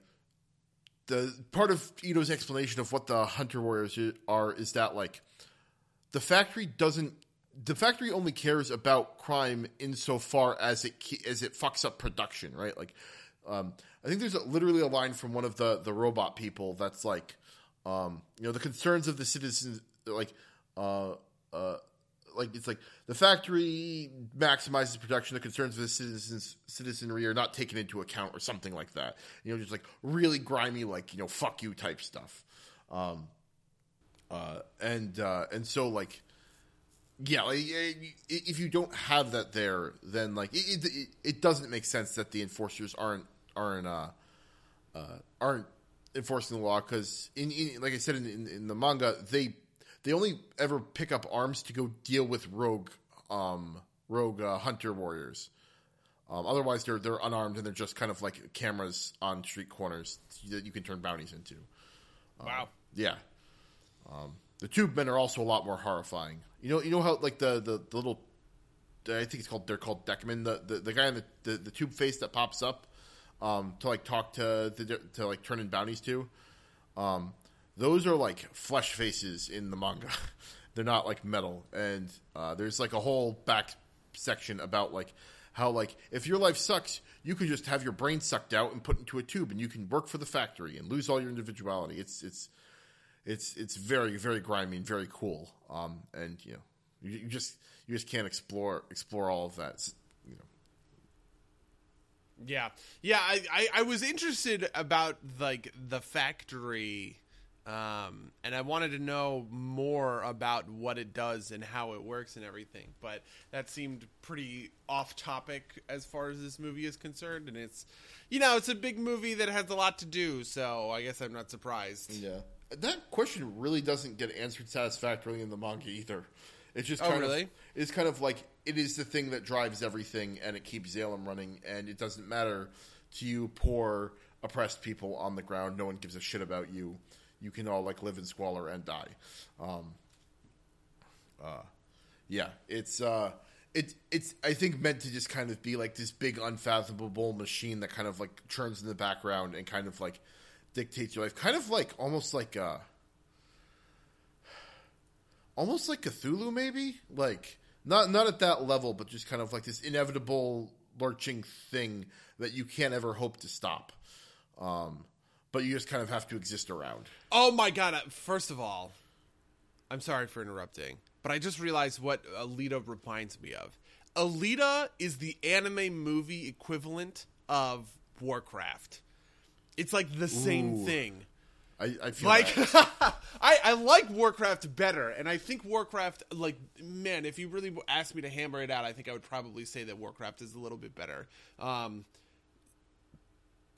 the part of Ido's explanation of what the Hunter Warriors are is that like the factory doesn't the factory only cares about crime insofar as it as it fucks up production right? Like um, i think there's a, literally a line from one of the the robot people that's like um, you know the concerns of the citizens like uh, uh, like it's like the factory maximizes production the concerns of the citizens citizenry are not taken into account or something like that. You know just like really grimy like you know fuck you type stuff. Um, uh, and uh, and so like yeah like, if you don't have that there then like it, it, it doesn't make sense that the enforcers aren't aren't uh, uh, aren't enforcing the law because in, in like I said in, in, in the manga they they only ever pick up arms to go deal with rogue um, rogue uh, hunter warriors. Um, otherwise, they're they're unarmed and they're just kind of like cameras on street corners that you can turn bounties into. wow. Yeah. Um, the tube men are also a lot more horrifying. You know, you know how like the the, the little, I think it's called they're called Deckman, the, the the guy in the, the the tube face that pops up, um, to like talk to the, to like turn in bounties to. Um, those are like flesh faces in the manga. They're not like metal, and uh, there's like a whole back section about like how like if your life sucks, you can just have your brain sucked out and put into a tube, and you can work for the factory and lose all your individuality. It's it's it's it's very very grimy and very cool. Um, and you know you, you just you just can't explore explore all of that. You know, Yeah, yeah. I, I, I was interested about like the factory, um, and I wanted to know more about what it does and how it works and everything. But that seemed pretty off topic as far as this movie is concerned. And it's, you know, it's a big movie that has a lot to do. So I guess I'm not surprised. yeah, that question really doesn't get answered satisfactorily in the manga either. It's just Oh, kind really? of it's kind of like it is the thing that drives everything, and it keeps Zalem running, and it doesn't matter to you poor oppressed people on the ground. No one gives a shit about you. You can all like live in squalor and die. Um, uh, yeah, it's uh, it's it's I think meant to just kind of be like this big unfathomable machine that kind of like churns in the background and kind of like dictates your life, kind of like almost like uh, almost like Cthulhu, maybe like not not at that level, but just kind of like this inevitable lurching thing that you can't ever hope to stop. Um, but you just kind of have to exist around. Oh my god! First of all, I'm sorry for interrupting, but I just realized what Alita reminds me of. Alita is the anime movie equivalent of Warcraft. It's like the same Ooh. thing. I, I feel Like. I, I like Warcraft better, and I think Warcraft like man, if you really asked me to hammer it out, I think I would probably say that Warcraft is a little bit better. Um,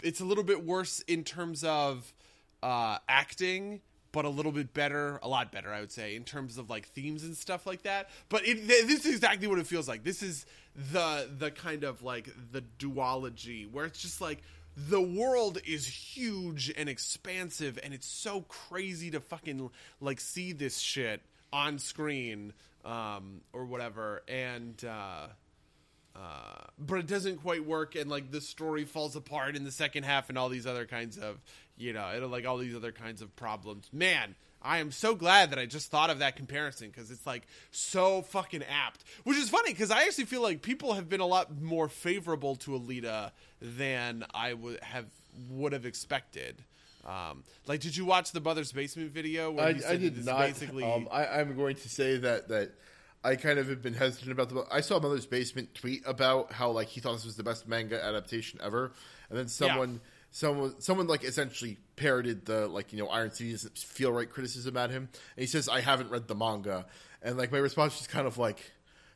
it's a little bit worse in terms of uh, acting, but a little bit better, a lot better, I would say, in terms of like themes and stuff like that. But it, th- this is exactly what it feels like. This is the the kind of like the duology where it's just like the world is huge and expansive, and it's so crazy to fucking like see this shit on screen um, or whatever, and. Uh, uh, but it doesn't quite work, and like the story falls apart in the second half, and all these other kinds of, you know, it'll like all these other kinds of problems. Man, I am so glad that I just thought of that comparison because it's like so fucking apt. Which is funny because I actually feel like people have been a lot more favorable to Alita than I would have would have expected. Um, like, did you watch the Mother's Basement video? Where I, he I said did not. Basically, Um, I, I'm going to say that that I kind of have been hesitant about the. I saw Mother's Basement tweet about how like he thought this was the best manga adaptation ever, and then someone. Someone, someone like essentially parroted the like you know Iron City doesn't feel right criticism at him, and he says I haven't read the manga, and like my response is kind of like,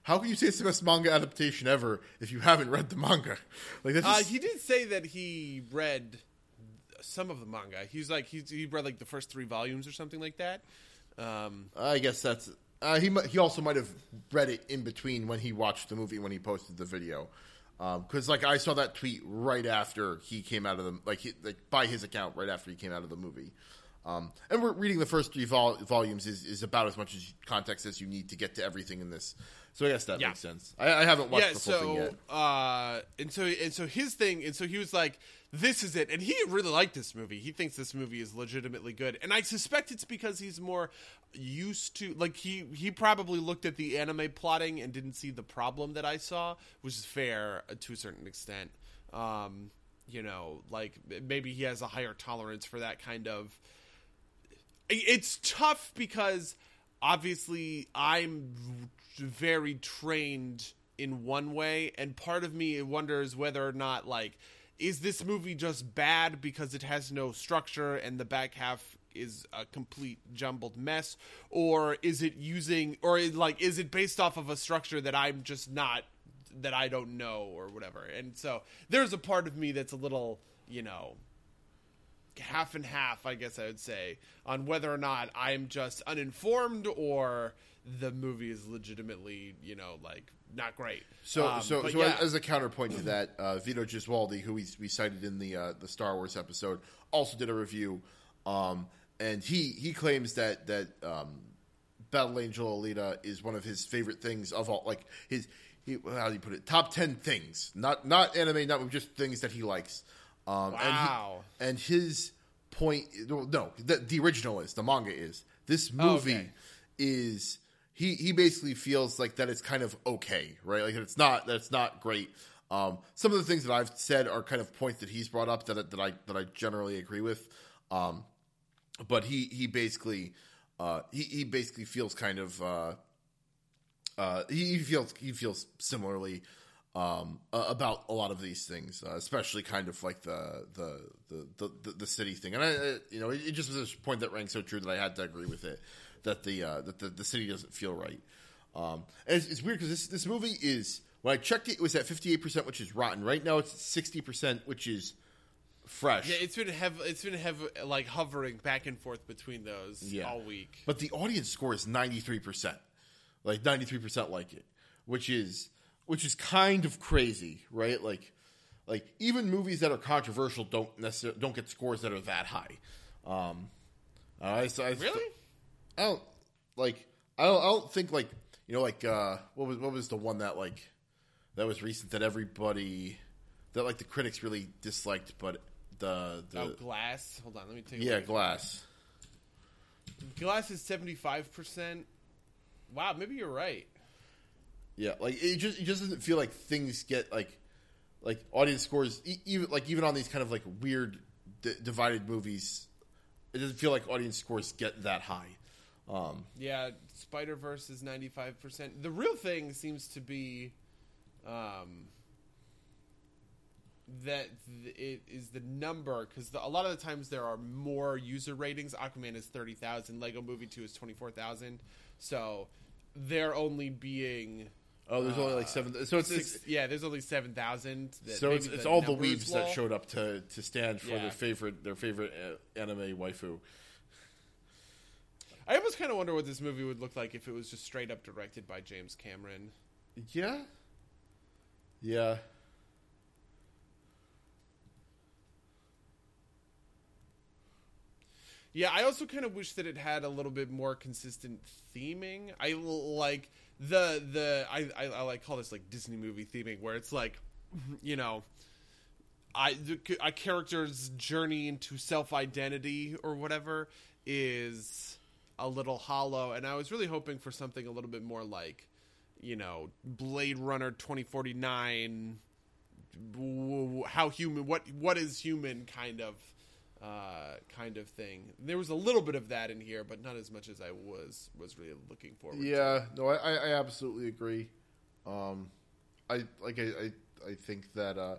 how can you say it's the best manga adaptation ever if you haven't read the manga? Like that's Uh, he did say that he read some of the manga. He's like he's, he read like the first three volumes or something like that. Um, I guess that's Uh, he he also might have read it in between when he watched the movie when he posted the video, because like I saw that tweet right after he came out of the like he, like by his account right after he came out of the movie. Um, and we're reading the first three vol- volumes is, is about as much as context as you need to get to everything in this. So I guess that Yeah. makes sense. I, I haven't watched yeah, the full thing so yet. uh, and so and so his thing, and so he was like, "This is it," and he really liked this movie. He thinks this movie is legitimately good, and I suspect it's because he's more used to like he he probably looked at the anime plotting and didn't see the problem that I saw, which is fair to a certain extent. Um, you know, like maybe he has a higher tolerance for that kind of it's tough because obviously I'm very trained in one way and part of me wonders whether or not like is this movie just bad because it has no structure and the back half is a complete jumbled mess? Or is it using or is, like is it based off of a structure that I'm just not that I don't know or whatever? And so there's a part of me that's a little you know half and half, I guess I would say, on whether or not I'm just uninformed or the movie is legitimately, you know, like not great. So, Um, so, so yeah. as a counterpoint to that, uh, Vito Gesualdi, who we, we cited in the uh, the Star Wars episode, also did a review, um, and he he claims that that um, Battle Angel Alita is one of his favorite things of all, like his he, how do you put it? Top ten things, not not anime, not just things that he likes. Um, Wow. And, he, and his point, no, the, the original is the manga is this movie Oh, okay. is he he basically feels like that it's kind of okay, right? Like it's not that it's not great. Um, some of the things that I've said are kind of points that he's brought up that that I that I generally agree with. Um, but he he basically uh, he he basically feels kind of uh, uh, he, feels he feels similarly um, about a lot of these things, uh, especially kind of like the the the, the, the, city thing. And I, I you know it, it just was a point that rang so true that I had to agree with it that the uh, that the, the city doesn't feel right. Um, and it's, it's weird because this this movie is when I checked it, it was at fifty eight percent, which is rotten. Right now, it's sixty percent, which is fresh. yeah, it's been hev- it's been hev- like hovering back and forth between those Yeah. all week. But the audience score is ninety three percent, like ninety three percent like it, which is which is kind of crazy, right? Like, like even movies that are controversial don't necessarily don't get scores that are that high. Um, so I, Really? I don't like. I don't. I don't think like you know like uh, what was what was the one that like that was recent that everybody that like the critics really disliked, but the the oh, Glass. Hold on, let me take. a yeah glass. Glass is seventy five percent. Wow, maybe you're right. Yeah, like it just it just doesn't feel like things get like like audience scores even like even on these kind of like weird d- divided movies, it doesn't feel like audience scores get that high. Um, Yeah, Spider Verse is ninety five percent. The real thing seems to be, um, that th- it is the number because a lot of the times there are more user ratings. Aquaman is thirty thousand. Lego Movie Two is twenty four thousand. So they're only being. oh, there's only like seven. So it's, Six, it's yeah, there's only seven thousand. so it's, it's all the weebs that showed up to to stand for Yeah. their favorite their favorite uh, anime waifu. I almost kind of wonder what this movie would look like if it was just straight up directed by James Cameron. Yeah, yeah. Yeah, I also kind of wish that it had a little bit more consistent theming. I l- like the the I, I I like call this like Disney movie theming where it's like, you know, I the, a character's journey into self identity or whatever is a little hollow, and I was really hoping for something a little bit more like, you know, Blade Runner twenty forty nine. How human? What what is human? Kind of uh, kind of thing. There was a little bit of that in here, but not as much as I was was really looking to. Yeah, no, I, I I absolutely agree. Um, I like I, I I think that uh,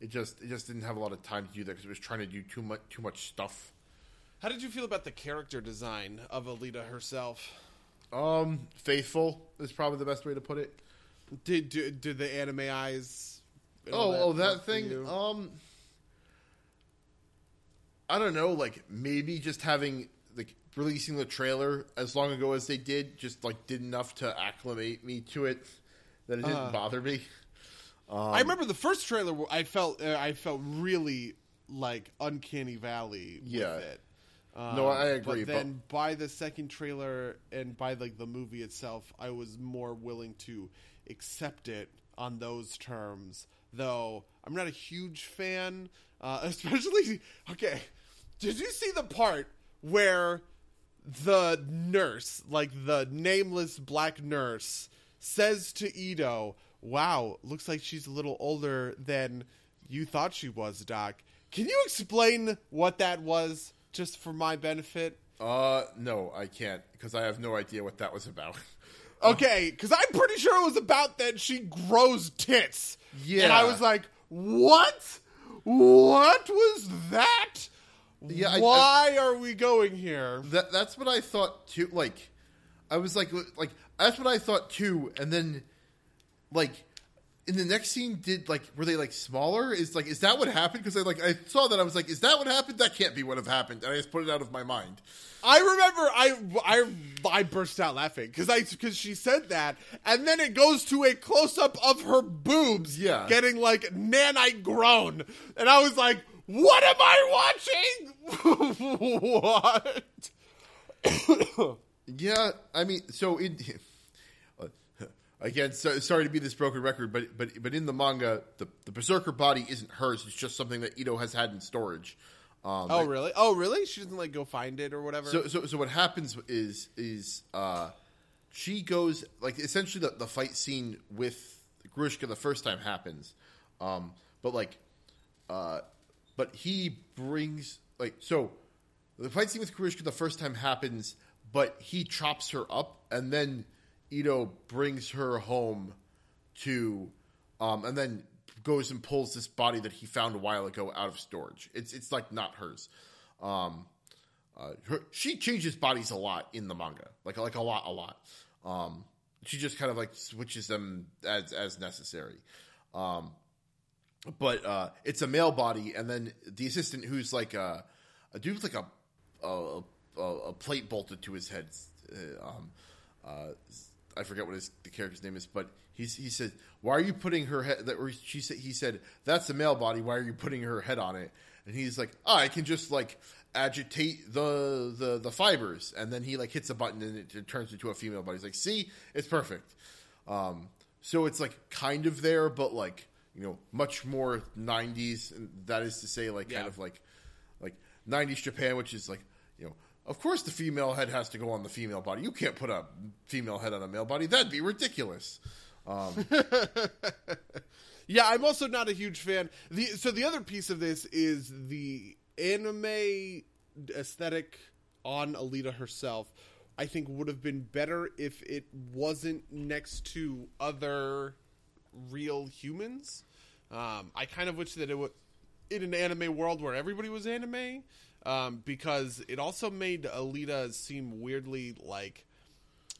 it just it just didn't have a lot of time to do that because it was trying to do too much too much stuff. How did you feel about the character design of Alita herself? Um, faithful is probably the best way to put it. Did did, did the anime eyes? Oh, all oh, that thing. Um, I don't know. Like maybe just having like releasing the trailer as long ago as they did just like did enough to acclimate me to it that it didn't Uh. bother me. I remember the first trailer. I felt uh, I felt really like uncanny valley Yeah. with it. No, I agree, But but- then by the second trailer and by like the movie itself, I was more willing to accept it on those terms. Though I'm not a huge fan, uh, especially okay. Did you see the part where the nurse, like the nameless black nurse, says to Ido, "Wow, looks like she's a little older than you thought she was, Doc." Can you explain what that was, just for my benefit? Uh, no, I can't because I have no idea what that was about. Okay, because I'm pretty sure it was about that she grows tits. Yeah. and I was like, "What? What was that? Yeah, I- I- Why are we going here?" that that's what I thought too. Like, I was like, like that's what I thought too. And then, like, in the next scene, did like were they like smaller? Is like is that what happened? Because I like I saw that I was like, is that what happened? That can't be what have happened. And I just put it out of my mind. I remember I I I burst out laughing because I because she said that, and then it goes to a close up of her boobs, Yeah. getting like nanite grown, and I was like, "What am I watching? what?" Yeah, I mean, so in again, so, sorry to be this broken record, but but but in the manga, the the berserker body isn't hers. It's just something that Ido has had in storage. Um, oh really? Oh really? She doesn't like go find it or whatever. So, so, so what happens is is uh, she goes like essentially the, the fight scene with Grewishka the first time happens, um, but like, uh, but he brings like so the fight scene with Grewishka the first time happens, but he chops her up and then Ido brings her home to, um, and then goes and pulls this body that he found a while ago out of storage. It's it's like not hers. Um, uh, her, she changes bodies a lot in the manga, like like a lot, a lot. Um, she just kind of like switches them as as necessary. Um, but uh, it's a male body, and then the assistant who's like a, a dude with like a a, a, a plate bolted to his head. Uh, um, uh, I forget what his the character's name is, but he's, he said, "Why are you putting her head?" That or she said, he said, "That's a male body. Why are you putting her head on it?" And he's like, oh, "I can just like agitate the the the fibers," and then he like hits a button and it, it turns into a female body. He's like, "See, it's perfect." Um, so it's like kind of there, but like you know, much more '90s, and that is to say, like kind of like like '90s Japan, which is like you know. Of course, the female head has to go on the female body. You can't put a female head on a male body. That'd be ridiculous. Yeah, I'm also not a huge fan. The so the other piece of this is the anime aesthetic on Alita herself. I think would have been better if it wasn't next to other real humans. Um, I kind of wish that it would in an anime world where everybody was anime, um, because it also made Alita seem weirdly like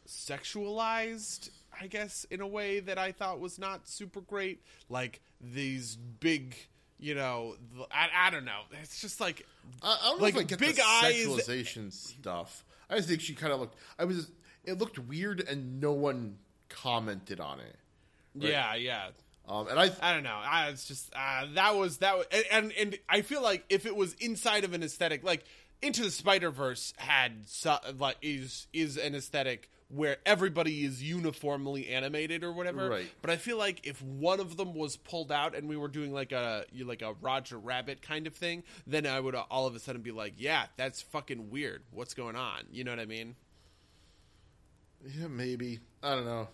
sexualized, I guess, in a way that I thought was not super great. Like these big, you know, I, I don't know. It's just like I, I don't Like, know if I get big the eyes- sexualization stuff. I just think she kind of looked. I was. It looked weird, and no one commented on it. yeah, yeah. Um, and I, I don't know. I it's just uh, that was that was, and, and I feel like if it was inside of an aesthetic, like Into the Spider Verse had so, like is is an aesthetic where everybody is uniformly animated or whatever. Right. But I feel like if one of them was pulled out and we were doing like a you- like a Roger Rabbit kind of thing, then I would uh, all of a sudden be like, yeah, that's fucking weird. What's going on? You know what I mean? yeah, maybe I don't know.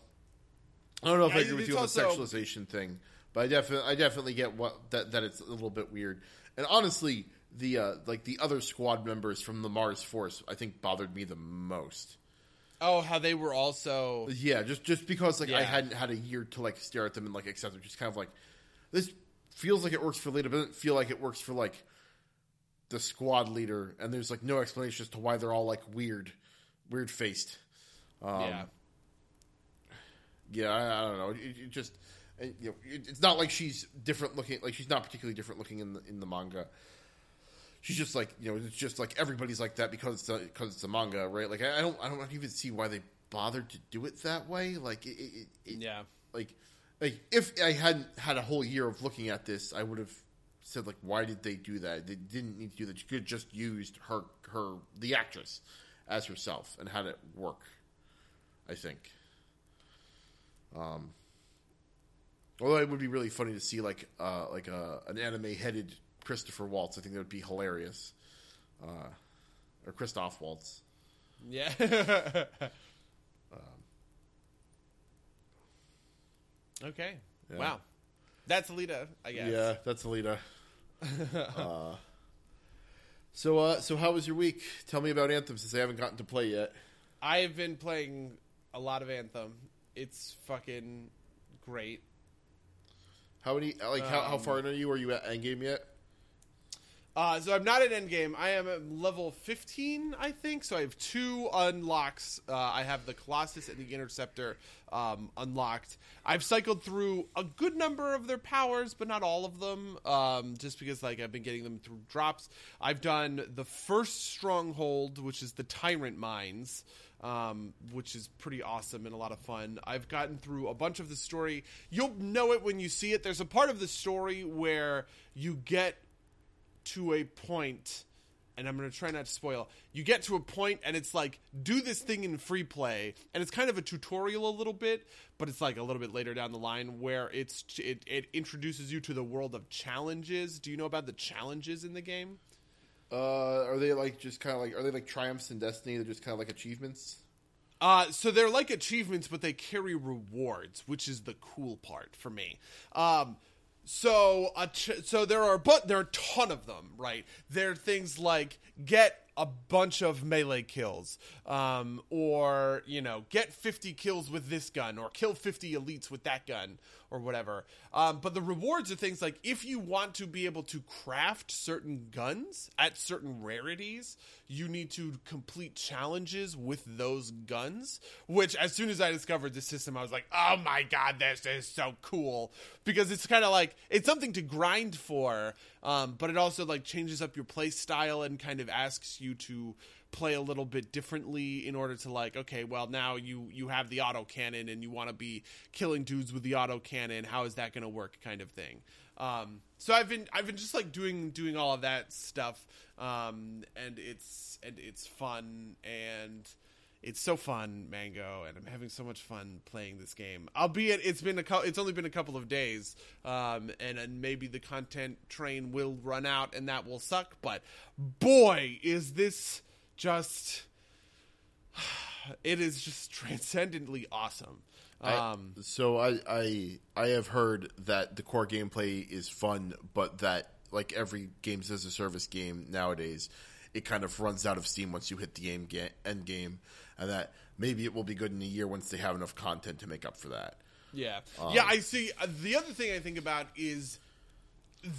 I don't know if I Yeah, agree with you on the sexualization thing, but I definitely, I definitely get what that that it's a little bit weird. And honestly, the uh, like the other squad members from the Mars Force, I think bothered me the most. Oh, how they were also Yeah, just just because like I hadn't had a year to like stare at them and like accept them, just kind of like this feels like it works for Lita, but doesn't feel like it works for like the squad leader, and there's like no explanation as to why they're all like weird, weird faced. Um, yeah. Yeah, I, I don't know. It, it just and, you know, it, it's not like she's different looking. Like she's not particularly different looking in the in the manga. she's just like you know it's just like everybody's like that because it's a, because it's a manga, right? Like I, I don't I don't even see why they bothered to do it that way. Like it, it, it, Yeah. like like if I hadn't had a whole year of looking at this, I would have said like, why did they do that? They didn't need to do that. You could have just used her her the actress as herself and had it work. I think. Um. Although it would be really funny to see like uh like a an anime headed Christopher Waltz. I think that would be hilarious. Uh, or Christoph Waltz. Yeah. um, okay. Yeah. Wow. That's Alita, I guess. Yeah, that's Alita. uh, so, uh, so how was your week? Tell me about Anthem since I haven't gotten to play yet. I've been playing a lot of Anthem. It's fucking great. How many? Like, how, how Um, far in are you? Are you at endgame yet? Uh, so I'm not at endgame. I am at level 15, I think. So I have two unlocks. Uh, I have the Colossus and the Interceptor um, unlocked. I've cycled through a good number of their powers, but not all of them. Um, just because like I've been getting them through drops. I've done the first stronghold, which is the Tyrant Mines. Um, which is pretty awesome and a lot of fun. I've gotten through a bunch of the story. You'll know it when you see it. There's a part of the story where you get to a point and I'm going to try not to spoil. You get to a point and it's like do this thing in free play and it's kind of a tutorial a little bit, but it's like a little bit later down the line where it's it, it introduces you to the world of challenges. Do you know about the challenges in the game? Uh, are they like just kind of like? Are they like triumphs in Destiny? They're just kind of like achievements. Uh, so they're like achievements, but they carry rewards, which is the cool part for me. Um, so ch- so there are but there are a ton of them, right? There are things like get a bunch of melee kills, um, or you know get fifty kills with this gun, or kill fifty elites with that gun, or whatever. Um, but the rewards are things like if you want to be able to craft certain guns at certain rarities, you need to complete challenges with those guns. Which, as soon as I discovered the system, I was like, "Oh my god, this is so cool!" Because it's kind of like it's something to grind for, um, but it also like changes up your play style and kind of asks you to play a little bit differently in order to like okay well now you you have the auto cannon and you want to be killing dudes with the auto cannon. How is that going to work kind of thing. Um, so i've been i've been just like doing doing all of that stuff um, and it's and it's fun and it's so fun mango and i'm having so much fun playing this game. Albeit it's been a cou- it's only been a couple of days um, and, and maybe the content train will run out and that will suck but boy is this just it is just transcendently awesome um, I, so I, I I have heard that the core gameplay is fun, but that like every games as a service game nowadays, it kind of runs out of steam once you hit the game ga- end game, and that maybe it will be good in a year once they have enough content to make up for that. Yeah, yeah. I see. Uh, the other thing I think about is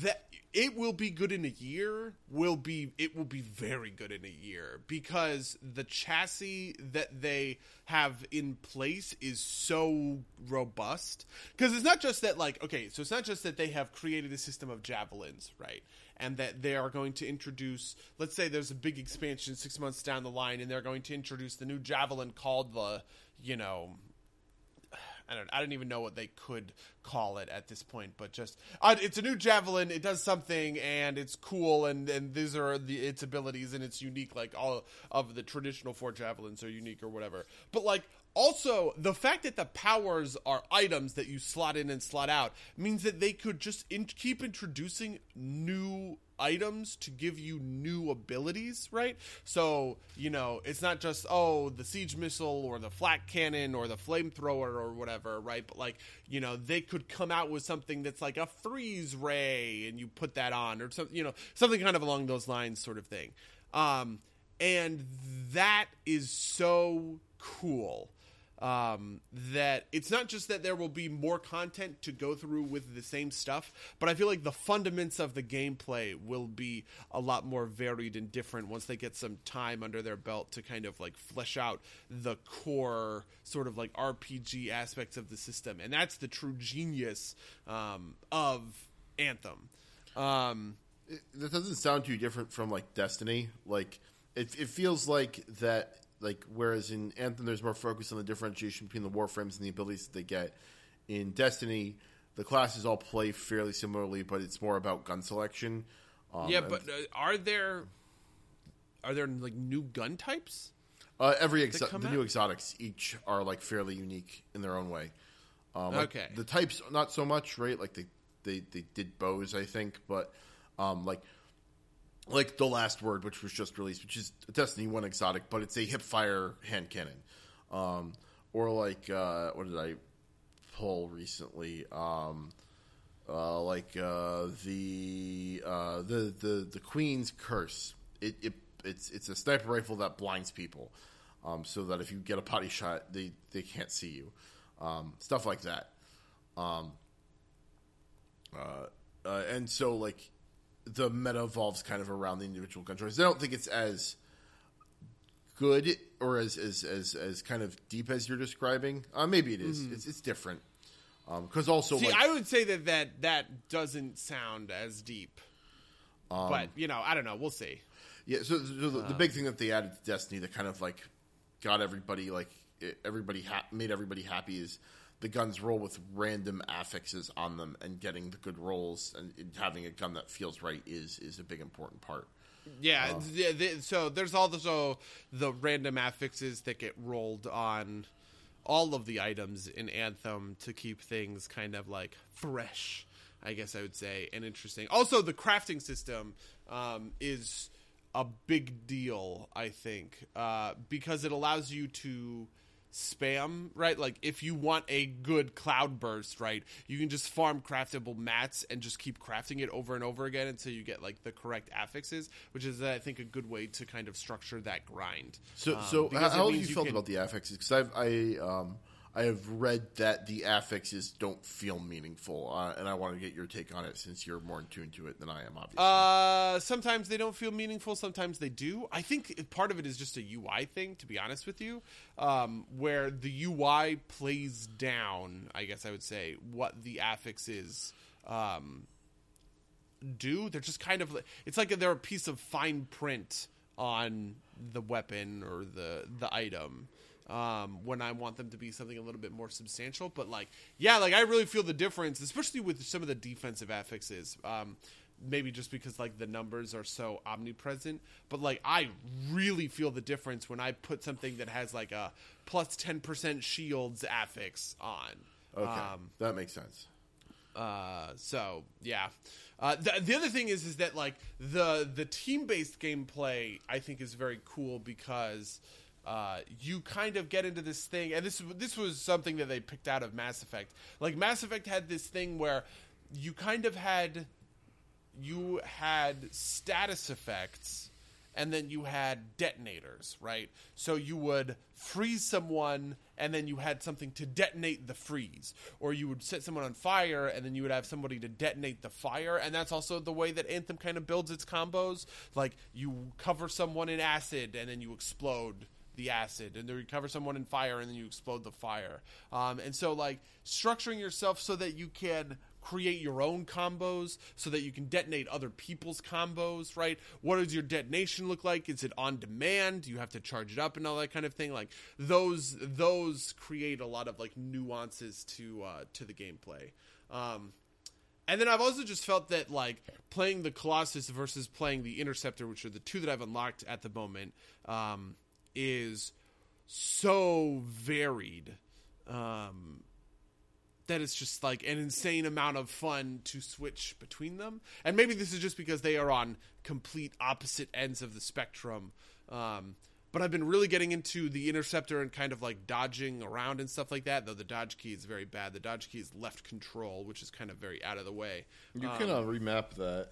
that it will be good in a year. Will be it will be very good in a year because the chassis that they have in place is so robust. Because it's not just that like okay, so it's not just that they have created a system of javelins, right? And that they are going to introduce, let's say there's a big expansion six months down the line, and they're going to introduce the new javelin called the, you know, I don't. I don't even know what they could call it at this point, but just uh, it's a new javelin. It does something, and it's cool, and and these are the its abilities, and it's unique. Like all of the traditional four javelins are unique or whatever. But like also the fact that the powers are items that you slot in and slot out means that they could just in- keep introducing new items to give you new abilities, right? So, you know, it's not just, oh, the siege missile or the flak cannon or the flamethrower or whatever, right? But, like, you know, they could come out with something that's like a freeze ray and you put that on or something, you know, something kind of along those lines, sort of thing. Um, and that is so cool um, that it's not just that there will be more content to go through with the same stuff, but I feel like the fundaments of the gameplay will be a lot more varied and different once they get some time under their belt to kind of like flesh out the core sort of like RPG aspects of the system, and that's the true genius um, of Anthem. Um, it, that doesn't sound too different from like Destiny. Like it, it feels like that. Like whereas in Anthem, there's more focus on the differentiation between the warframes and the abilities that they get. In Destiny, the classes all play fairly similarly, but it's more about gun selection. Um, yeah, but uh, are there are there like new gun types? Uh, every exo- the out? new exotics each are like fairly unique in their own way. Um, like, Okay. The types not so much, right? Like they they, they did bows, I think, but um, like like the last word, which was just released, which is Destiny One exotic, but it's a hip fire hand cannon. Um, or like uh, what did I pull recently? Um, uh, like uh, the uh, the the the Queen's Curse. It, it it's it's a sniper rifle that blinds people, um, so that if you get a potty shot, they they can't see you. Um, stuff like that. Um, uh, uh, and so like the meta evolves kind of around the individual gun choice. I don't think it's as good or as as as, as kind of deep as you're describing. Uh, maybe it is. It's it's different. Because also, See, like, I would say that that that doesn't sound as deep. Um, but you know, I don't know. We'll see. Yeah, so, so the, the big thing that they added to Destiny that kind of like got everybody like everybody ha- made everybody happy is the guns roll with random affixes on them and getting the good rolls and, and having a gun that feels right is is a big important part. Yeah. th- th- so there's also the random affixes that get rolled on all of the items in Anthem to keep things kind of like fresh. I guess I would say and interesting. Also, the crafting system um, is a big deal. I think uh, because it allows you to spam right like if you want a good cloud burst right you can just farm craftable mats and just keep crafting it over and over again until you get like the correct affixes which is i think a good way to kind of structure that grind So, Um, so how, how have you felt can- about the affixes? Because I've I um I have read that the affixes don't feel meaningful, uh, and I want to get your take on it since you're more in tune to it than I am. Obviously, Uh, sometimes they don't feel meaningful. Sometimes they do. I think part of it is just a UI thing, to be honest with you, um, where the UI plays down. I guess I would say what the affixes um, do. They're just kind of. It's like they're a piece of fine print on the weapon or the the item. Um, when I want them to be something a little bit more substantial, but like, yeah, like I really feel the difference, especially with some of the defensive affixes. Um, maybe just because like the numbers are so omnipresent, but like I really feel the difference when I put something that has like a plus ten percent shields affix on. okay, Um, that makes sense. uh, so yeah. Uh, the, the other thing is is that like the the team based gameplay I think is very cool because uh, you kind of get into this thing, and this this was something that they picked out of Mass Effect. Like Mass Effect had this thing where you kind of had you had status effects and then you had detonators, right? So you would freeze someone and then you had something to detonate the freeze. Or you would set someone on fire and then you would have somebody to detonate the fire. And that's also the way that Anthem kind of builds its combos. Like you cover someone in acid and then you explode the acid and then you cover someone in fire and then you explode the fire. Um, and so like structuring yourself so that you can create your own combos so that you can detonate other people's combos, right? What does your detonation look like? Is it on demand? Do you have to charge it up and all that kind of thing? Like those those create a lot of like nuances to uh, to the gameplay. Um, and then I've also just felt that like playing the Colossus versus playing the Interceptor, which are the two that I've unlocked at the moment, um, is so varied. Um, that it's just like an insane amount of fun to switch between them. And maybe this is just because they are on complete opposite ends of the spectrum. Um, but I've been really getting into the interceptor and kind of like dodging around and stuff like that. Though the dodge key is very bad. The dodge key is left control, which is kind of very out of the way. You can uh, remap that.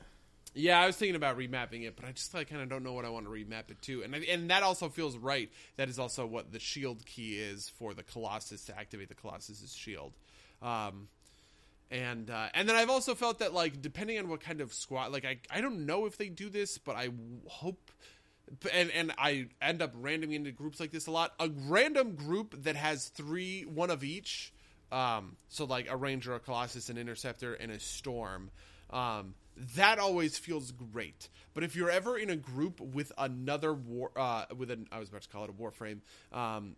Yeah, I was thinking about remapping it, but I just like kind of don't know what I want to remap it to, and I, and that also feels right. That is also what the shield key is for the Colossus to activate the Colossus's shield. Um, and uh, and then I've also felt that like depending on what kind of squad, like I I don't know if they do this, but I hope. And and I end up randoming into groups like this a lot. A random group that has three, one of each. Um, so like a ranger, a colossus, an interceptor, and a storm. Um, that always feels great. But if you're ever in a group with another war, uh, with an I was about to call it a warframe. Um,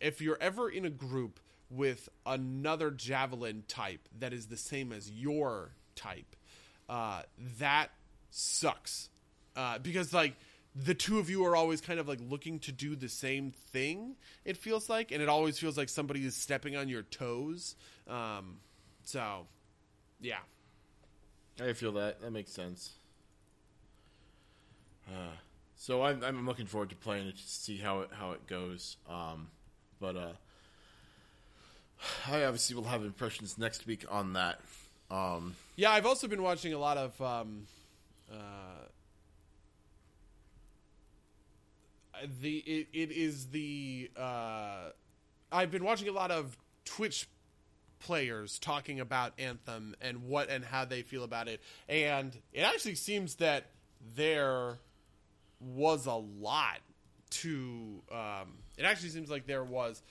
if you're ever in a group with another javelin type that is the same as your type, uh, that sucks uh, because like the two of you are always kind of like looking to do the same thing. It feels like, and it always feels like somebody is stepping on your toes. Um, so, yeah. I feel that. That makes sense. Uh, so I'm I'm looking forward to playing it to see how it how it goes. Um, but uh, I obviously will have impressions next week on that. Um, Yeah, I've also been watching a lot of um, uh, the it, it is the uh, I've been watching a lot of Twitch players talking about Anthem and what and how they feel about it, and it actually seems that there was a lot to. Um, it actually seems like there was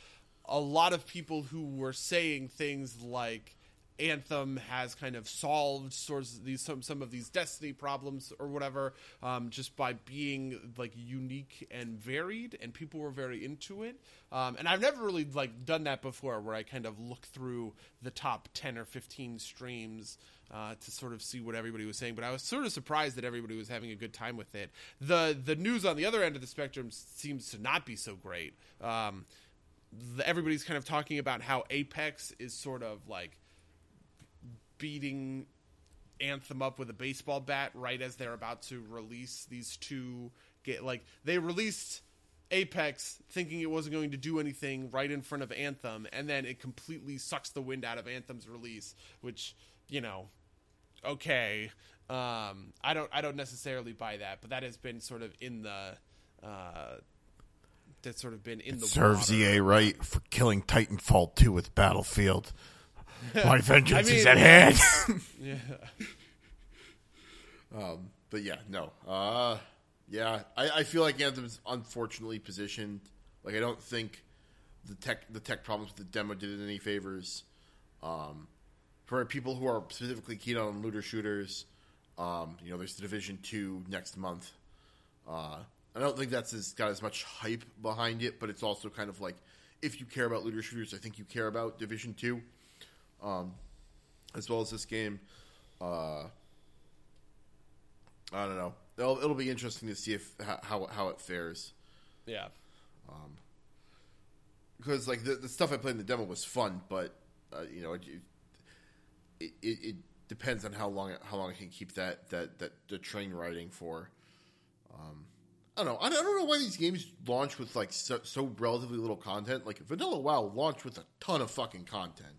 a lot of people who were saying things like Anthem has kind of solved sorts of these some some of these Destiny problems or whatever, um, just by being like unique and varied, and people were very into it. Um, and I've never really like done that before, where I kind of look through the top ten or fifteen streams uh, to sort of see what everybody was saying. But I was sort of surprised that everybody was having a good time with it. the The news on the other end of the spectrum seems to not be so great. Um, everybody's kind of talking about how Apex is sort of like beating Anthem up with a baseball bat right as they're about to release these two get like they released Apex thinking it wasn't going to do anything right in front of Anthem and then it completely sucks the wind out of Anthem's release which you know okay um I don't I don't necessarily buy that but that has been sort of in the uh that's sort of been in the serves water. EA right for killing Titanfall 2 with Battlefield. My vengeance I is mean- at hand. yeah Um, but yeah, no. Uh, yeah, I, I feel like Anthem's unfortunately positioned. Like I don't think the tech the tech problems with the demo did it any favors. Um, for people who are specifically keen on looter shooters, um, you know, there's the Division Two next month. Uh, I don't think that's as, got as much hype behind it, but it's also kind of like if you care about looter shooters, I think you care about Division Two, um, as well as this game. Uh, I don't know. It'll, it'll be interesting to see if how how, it fares yeah because like the, the stuff I played in the demo was fun, but uh, you know it, it, it, depends on how long how long I can keep that that that the train riding for. Um, I don't know. I don't, I don't know why these games launch with like so, so relatively little content. Like Vanilla WoW launched with a ton of fucking content.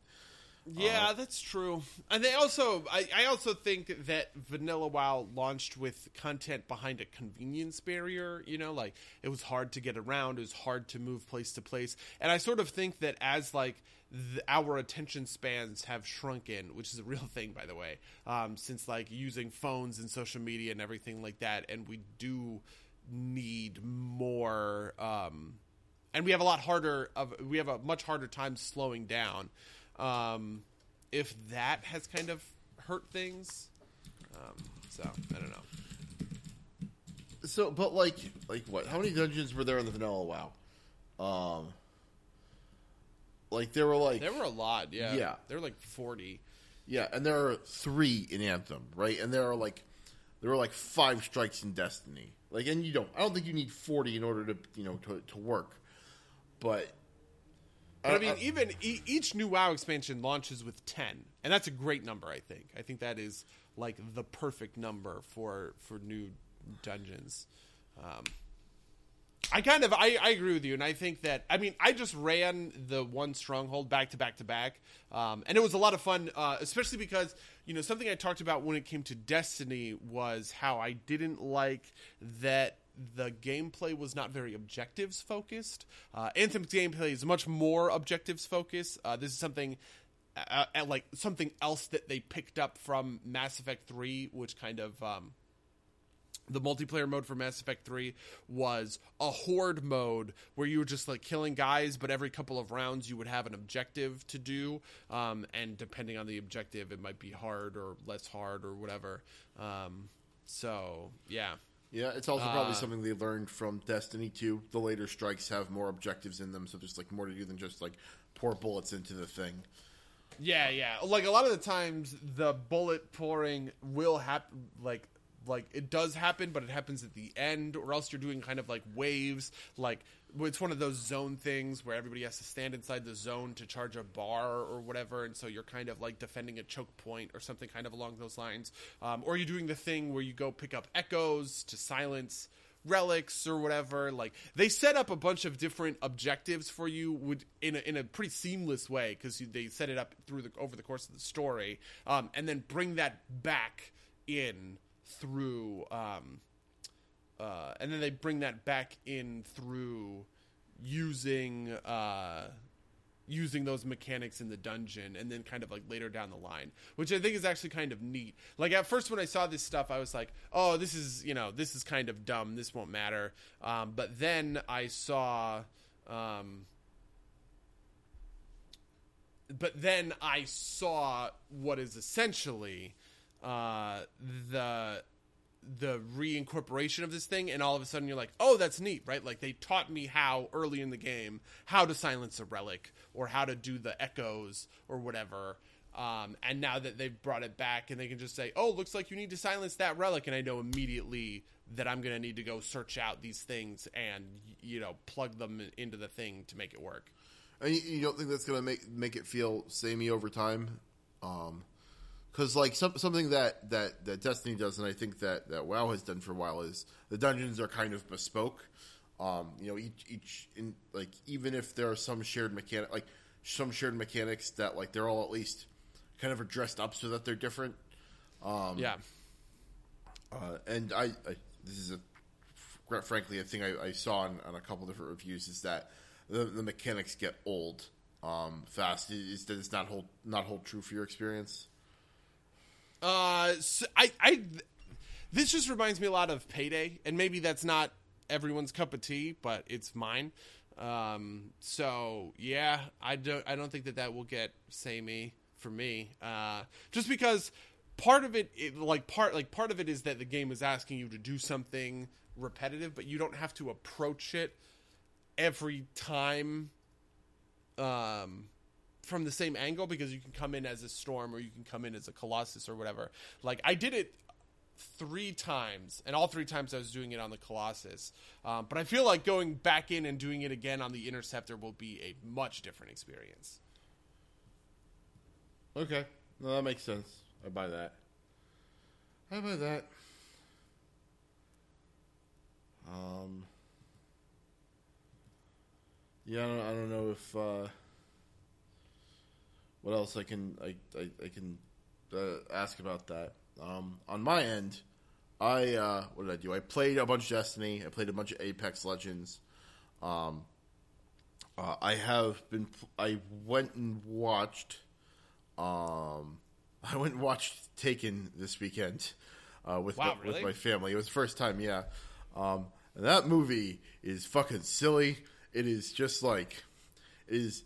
Yeah, that's true. And they also, I, I also think that Vanilla WoW launched with content behind a convenience barrier. You know, like it was hard to get around, it was hard to move place to place. And I sort of think that as like the, our attention spans have shrunken, which is a real thing, by the way, um, since like using phones and social media and everything like that, and we do need more. Um, and we have a lot harder of we have a much harder time slowing down um, if that has kind of hurt things um, so i don't know So, but like like what? How many dungeons were there in the Vanilla WoW? Um, like there were like there were a lot yeah Yeah. there were like 40 Yeah, and there are three in Anthem, right? And there are like there were like five strikes in Destiny. Like, and you don't. I don't think you need forty in order to you know to to work. But but i mean even e- each new wow expansion launches with 10 and that's a great number i think. I think that is like the perfect number for for new dungeons. Um, I kind of I, I agree with you, and I think that I mean I just ran the one stronghold back to back to back, um, and it was a lot of fun, uh, especially because you know something I talked about when it came to Destiny was how I didn't like that the gameplay was not very objectives focused. Uh, Anthem's gameplay is much more objectives focused. Uh, this is something. Uh, uh, like something else that they picked up from Mass Effect 3, which kind of um, the multiplayer mode for Mass Effect 3 was a horde mode where you were just like killing guys, but every couple of rounds you would have an objective to do. Um, and depending on the objective, it might be hard or less hard or whatever. Um, so, yeah. Yeah, it's also probably Uh, something they learned from Destiny 2. The later strikes have more objectives in them, so there's like more to do than just like pour bullets into the thing. Yeah, yeah. Like a lot of the times, the bullet pouring will happen. Like, like it does happen, but it happens at the end, or else you're doing kind of like waves. Like it's one of those zone things where everybody has to stand inside the zone to charge a bar or whatever, and so you're kind of like defending a choke point or something kind of along those lines. Um, or you're doing the thing where you go pick up echoes to silence relics or whatever like they set up a bunch of different objectives for you would in a, in a pretty seamless way because they set it up through the over the course of the story um, and then bring that back in through um, uh, and then they bring that back in through using uh, using those mechanics in the dungeon and then kind of like later down the line which i think is actually kind of neat. Like at first when i saw this stuff i was like oh this is you know this is kind of dumb. This won't matter. Um, but then i saw um, but then i saw what is essentially uh, the the reincorporation of this thing and all of a sudden you're like oh that's neat right? Like they taught me how early in the game how to silence a relic or how to do the echoes or whatever. Um, and now that they've brought it back and they can just say oh looks like you need to silence that relic and i know immediately that i'm going to need to go search out these things and you know plug them into the thing to make it work. And you, don't think that's going to make make it feel samey over time? Um, because like some, something that, that, that Destiny does, and I think that, that WoW has done for a while, is the dungeons are kind of bespoke. Um, you know, each each in like even if there are some shared mechanic, like some shared mechanics that like they're all at least kind of are dressed up so that they're different. Um, yeah Uh, and I, I, this is a fr- frankly a thing I, I saw on, on a couple different reviews is that the, the mechanics get old um, fast. Is does not hold not hold true for your experience? Uh, so I, I, this just reminds me a lot of Payday, and maybe that's not everyone's cup of tea, but it's mine. Um, so yeah, I don't, I don't think that that will get samey for me. Uh, just because part of it, it, like part, like part of it is that the game is asking you to do something repetitive, but you don't have to approach it every time. Um, from the same angle because you can come in as a storm or you can come in as a colossus or whatever. Like I did it three times, and all three times I was doing it on the colossus. Um, but I feel like going back in and doing it again on the interceptor will be a much different experience. Okay, no, that makes sense. I buy that. I buy that. Um. Yeah, I don't, I don't know if uh, what else I can I I, I can uh, ask about that. Um, on my end, I uh, what did I do? I played a bunch of Destiny. I played a bunch of Apex Legends. Um, uh, I have been. I went and watched. Um, I went and watched Taken this weekend uh, with Wow, my, really? with my family. It was the first time, yeah. Um, and that movie is fucking silly. It is just like it is.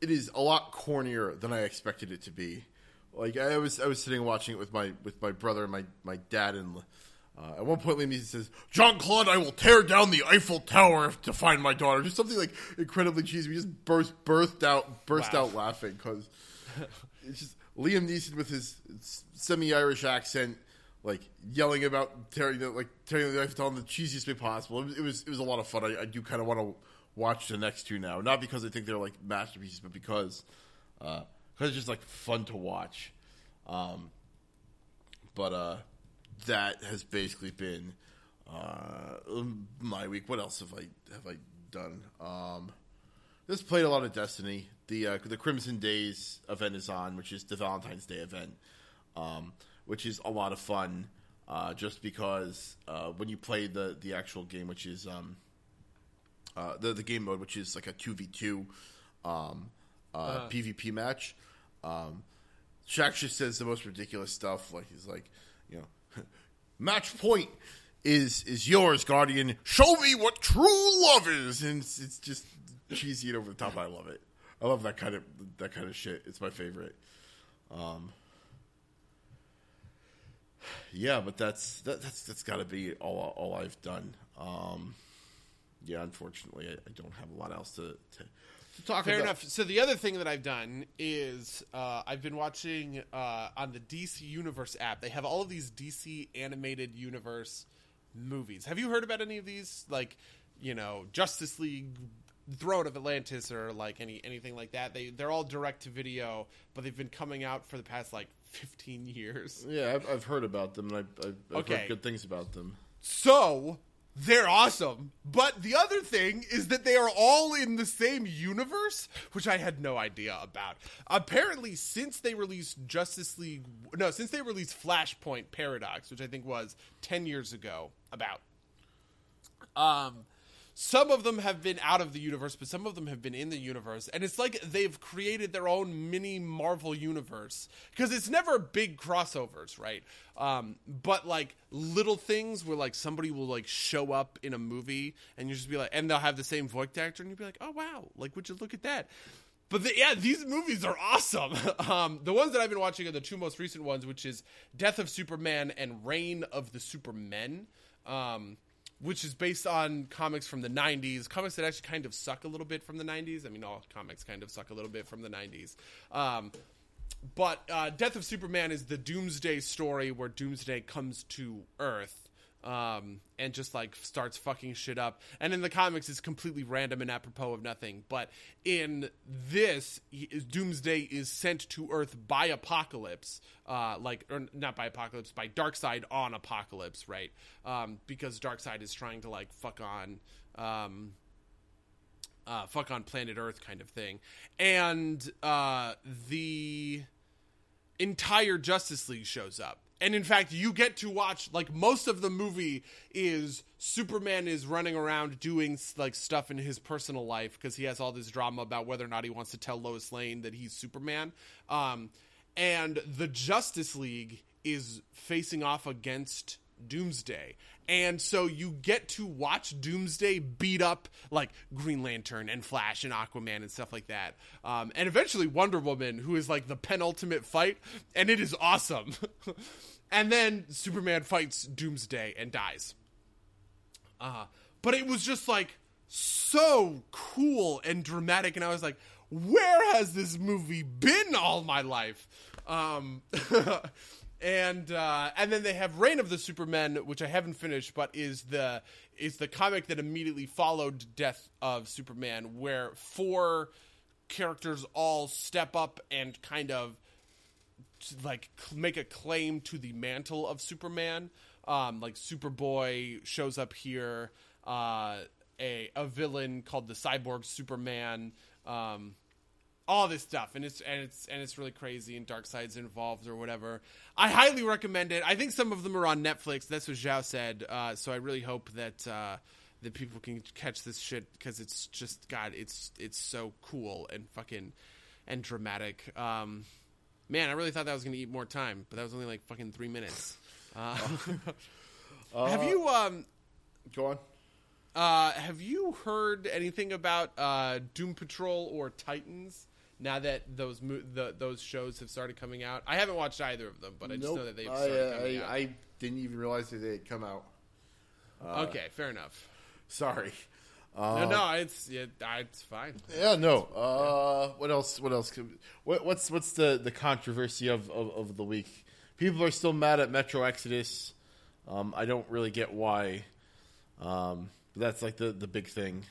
It is a lot cornier than I expected it to be. Like I was, I was sitting watching it with my with my brother and my my dad, and uh, at one point Liam Neeson says, "John Claude, I will tear down the Eiffel Tower to find my daughter." Just something like incredibly cheesy. We just burst burst out burst Wow. out laughing because it's just Liam Neeson with his semi Irish accent, like yelling about tearing the, like tearing the Eiffel Tower in the cheesiest way possible. It was it was, it was a lot of fun. I, I do kind of want to watch the next two now, not because I think they're like masterpieces, but because uh, cause it's just like fun to watch. Um, but uh, that has basically been uh, my week. What else have I have I done? Um, just played a lot of Destiny. The uh, the Crimson Days event is on, which is the Valentine's Day event, um, which is a lot of fun. Uh, just because uh, when you play the the actual game, which is um, uh, the the game mode, which is like a two v two um, uh, PvP match, um, Shaxx just says the most ridiculous stuff. Like he's like, you know, match point is is yours, Guardian. Show me what true love is, and it's, it's just cheesy and over the top. I love it. I love that kind of that kind of shit. It's my favorite. Um, yeah, but that's that, that's that's got to be all all I've done. Um, yeah, unfortunately, I, I don't have a lot else to to, to talk Fair about. enough. So the other thing that I've done is uh, I've been watching uh, on the DC Universe app. They have all of these DC animated universe movies. Have you heard about any of these? Like, you know, Justice League, Throne of Atlantis, or like any anything like that. They they're all direct to video, but they've been coming out for the past like fifteen years. Yeah, I've, I've heard about them, and I've, I've, I've Okay. heard good things about them. So they're awesome. But the other thing is that they are all in the same universe, which I had no idea about. Apparently, since they released Justice League, no, since they released Flashpoint Paradox, which I think was 10 years ago, about. Um, some of them have been out of the universe, but some of them have been in the universe. And it's like they've created their own mini Marvel universe. Because it's never big crossovers, right? Um, but like little things where like somebody will like show up in a movie and you just be like, and they'll have the same voice actor and you'll be like, oh wow, like would you look at that? But the, yeah, these movies are awesome. Um, the ones that I've been watching are the two most recent ones, which is Death of Superman and Reign of the Supermen. Um, which is based on comics from the 90s comics that actually kind of suck a little bit from the 90s i mean all comics kind of suck a little bit from the 90s um, but uh, death of superman is the doomsday story where doomsday comes to earth um, and just like starts fucking shit up. And in the comics it's completely random and apropos of nothing. But in this he- doomsday is sent to earth by Apokolips uh, like or not by Apokolips by darkseid on Apokolips right? Um, because darkseid is trying to like fuck on um, uh, fuck on planet Earth kind of thing, and uh, the entire Justice League shows up. And in fact, you get to watch like most of the movie is Superman is running around doing like stuff in his personal life because he has all this drama about whether or not he wants to tell Lois Lane that he's Superman. Um, and the Justice League is facing off against Doomsday. And so you get to watch Doomsday beat up like Green Lantern and Flash and Aquaman and stuff like that. Um, and eventually Wonder Woman, who is like the penultimate fight, and it is awesome. and then Superman fights Doomsday and dies. Uh, but it was just like so cool and dramatic, and I was like, where has this movie been all my life? Um, and uh, and then they have Reign of the Supermen, which I haven't finished, but is the is the comic that immediately followed Death of Superman, where four characters all step up and kind of like make a claim to the mantle of Superman. Um, like Superboy shows up here. Uh, a a villain called the Cyborg Superman. Um, all this stuff, and it's and it's and it's really crazy. And Darkseid's involved or whatever. I highly recommend it. I think some of them are on Netflix. That's what Zhao said. Uh, so I really hope that. Uh, that people can catch this shit because it's just God, it's it's so cool and fucking and dramatic. Um, Man, I really thought that was going to eat more time, but that was only like fucking three minutes. Uh, have you um Go on. uh have you heard anything about uh Doom Patrol or Titans? Now that those mo- the, those shows have started coming out, I haven't watched either of them, but I just know that they've I, started uh, coming I, out. I didn't even realize that they had come out. okay, fair enough. Sorry. no, no, it's yeah, it's fine. Yeah, no. Uh, what else? What else? Could, what, what's what's the, the controversy of, of, of the week? People are still mad at Metro Exodus. Um, I don't really get why. Um, but that's like the, the big thing.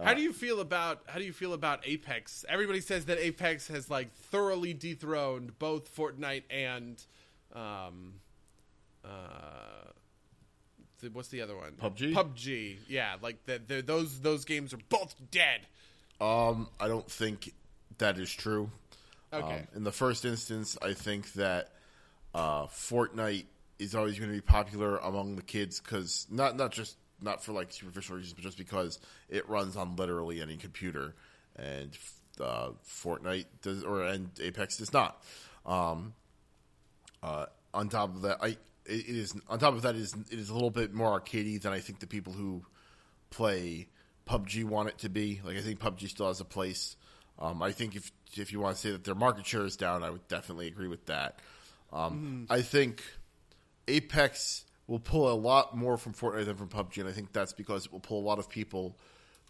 How do you feel about how do you feel about Apex? Everybody says that Apex has like thoroughly dethroned both Fortnite and um uh what's the other one? PUBG? PUBG. Yeah, like the, those those games are both dead. Um, I don't think that is true. Okay. Um, in the first instance, I think that uh, Fortnite is always going to be popular among the kids because not not just not for like superficial reasons, but just because it runs on literally any computer, and uh, Fortnite does or and Apex does not. Um, uh, on top of that, I it, it is on top of that, it is it is a little bit more arcadey than I think the people who play PUBG want it to be. Like I think PUBG still has a place. Um, I think if if you want to say that their market share is down, I would definitely agree with that. Um, I think Apex will pull a lot more from Fortnite than from PUBG, and I think that's because it will pull a lot of people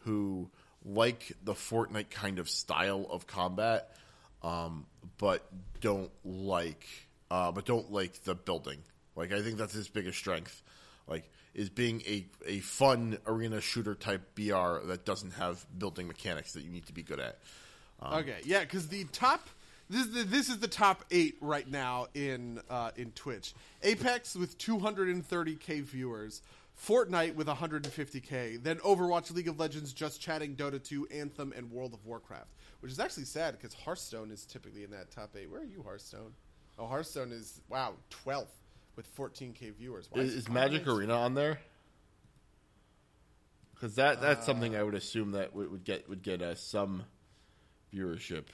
who like the Fortnite kind of style of combat, um, but don't like, uh, but don't like the building. Like I think that's his biggest strength. Like is being a, a fun arena shooter type BR that doesn't have building mechanics that you need to be good at. okay, yeah, because the top this is the, this is the top eight right now in uh, in Twitch. Apex with 230k viewers. Fortnite with 150k, then Overwatch, League of Legends, Just Chatting, Dota 2, Anthem, and World of Warcraft. Which is actually sad because Hearthstone is typically in that top eight. Where are you, Hearthstone? Oh, Hearthstone is wow 12th with 14k viewers. Why Is, is Magic Arena on there? Because that that's something I would assume that would, would get would get uh, some viewership.